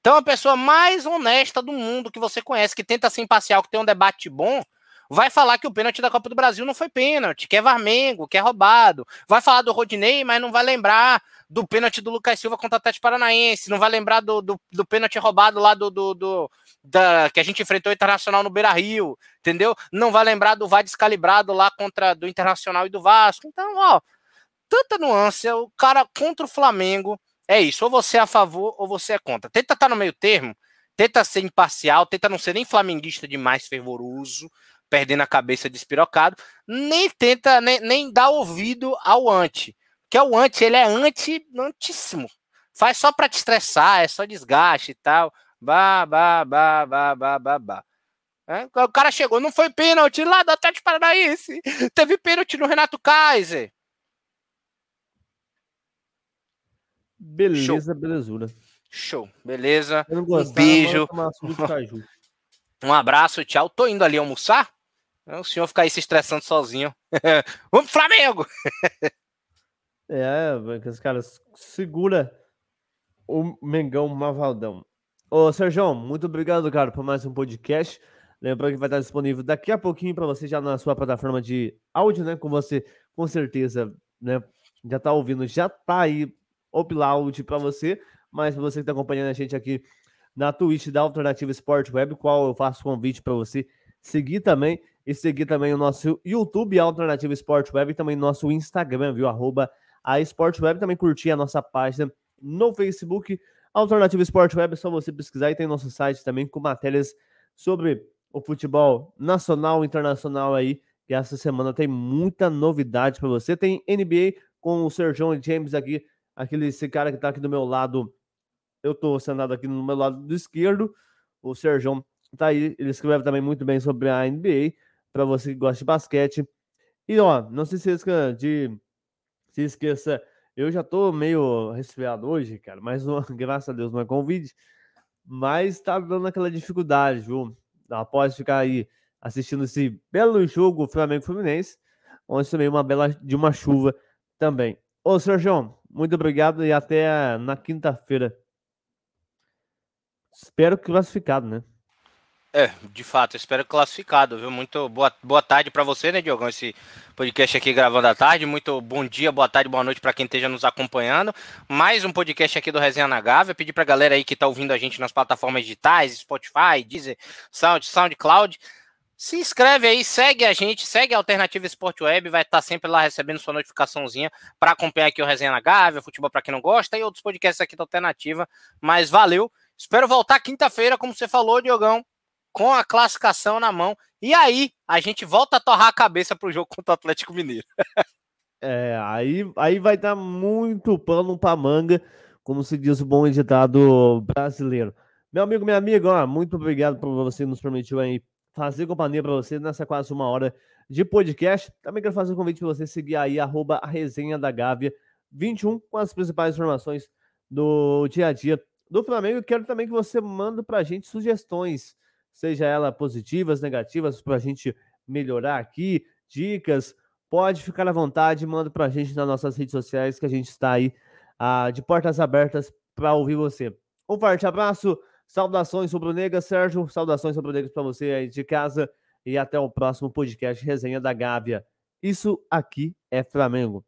Então, a pessoa mais honesta do mundo que você conhece, que tenta ser imparcial, que tem um debate bom, vai falar que o pênalti da Copa do Brasil não foi pênalti, que é Varmengo, que é roubado. Vai falar do Rodinei, mas não vai lembrar do pênalti do Lucas Silva contra o Atlético Paranaense, não vai lembrar do, do, do pênalti roubado lá do, do, do, da, que a gente enfrentou o Internacional no Beira Rio, entendeu? Não vai lembrar do VAR descalibrado lá contra do Internacional e do Vasco. Então, ó, tanta nuance. O cara contra o Flamengo é isso. Ou você é a favor ou você é contra. Tenta estar tá no meio termo, tenta ser imparcial, tenta não ser nem flamenguista demais fervoroso, perdendo a cabeça despirocado, nem tenta nem, nem dar ouvido ao anti. Que é o anti, ele é anti, antíssimo. Faz só para te estressar, é só desgaste e tal. Bah, bah, bah, bah, bah, bah, bah. É? O cara chegou, não foi pênalti lá do Atlético Paranaense. Teve pênalti no Renato Kaiser. Beleza, Show. belezura. Show, beleza. um beijo. Um abraço, tchau. Tô indo ali almoçar. É, o senhor ficar aí se estressando sozinho. Vamos, Flamengo! é, os caras segura o Mengão Mavaldão. Ô, Sérgio, muito obrigado, cara, por mais um podcast. Lembrando que vai estar disponível daqui a pouquinho para você já na sua plataforma de áudio, né? Com você, com certeza, né? Já tá ouvindo, já tá aí upload para você, mas para você que está acompanhando a gente aqui na Twitch da Alternativa Sport Web, qual eu faço convite para você seguir também e seguir também o nosso YouTube Alternativa Sport Web e também nosso Instagram, viu? Arroba a Sport Web, também curtir a nossa página no Facebook Alternativa Sport Web, é só você pesquisar e tem nosso site também com matérias sobre o futebol nacional e internacional aí, que essa semana tem muita novidade para você. Tem NBA com o Sr. James aqui aquele esse cara que tá aqui do meu lado, eu tô sentado aqui no meu lado do esquerdo, o Sérgio tá aí, ele escreve também muito bem sobre a NBA, para você que gosta de basquete. E ó, não se esqueça de se esqueça Eu já tô meio resfriado hoje, cara, mas não, graças a Deus não é Covid. Mas tá dando aquela dificuldade, viu? Após ficar aí assistindo esse belo jogo Flamengo Fluminense, onde também uma bela de uma chuva também. Ô, Sr. Muito obrigado e até na quinta-feira. Espero que classificado, né? É, de fato, espero classificado, viu? Muito boa, boa tarde para você, né, Diogão? Esse podcast aqui gravando à tarde. Muito bom dia, boa tarde, boa noite para quem esteja nos acompanhando. Mais um podcast aqui do Resenha na Gávea. Pedir pra galera aí que tá ouvindo a gente nas plataformas digitais, Spotify, Deezer, Sound, SoundCloud. Se inscreve aí, segue a gente, segue a Alternativa Esporte Web, vai estar sempre lá recebendo sua notificaçãozinha para acompanhar aqui o Resenha na Gávea, futebol para quem não gosta e outros podcasts aqui da Alternativa. Mas valeu. Espero voltar quinta-feira, como você falou, Diogão com a classificação na mão. E aí, a gente volta a torrar a cabeça para o jogo contra o Atlético Mineiro. é, aí, aí vai dar muito pano para manga, como se diz o bom editado brasileiro. Meu amigo, minha amiga, ó, muito obrigado por você nos permitiu aí fazer companhia para você nessa quase uma hora de podcast. Também quero fazer um convite para você seguir aí, arroba a resenha da Gávea 21, com as principais informações do dia a dia do Flamengo. Quero também que você mande para a gente sugestões seja ela positivas, negativas, para a gente melhorar aqui, dicas, pode ficar à vontade, manda para a gente nas nossas redes sociais, que a gente está aí ah, de portas abertas para ouvir você. Um forte abraço, saudações Nega, Sérgio, saudações Nega para você aí de casa e até o próximo podcast Resenha da Gávea. Isso aqui é Flamengo.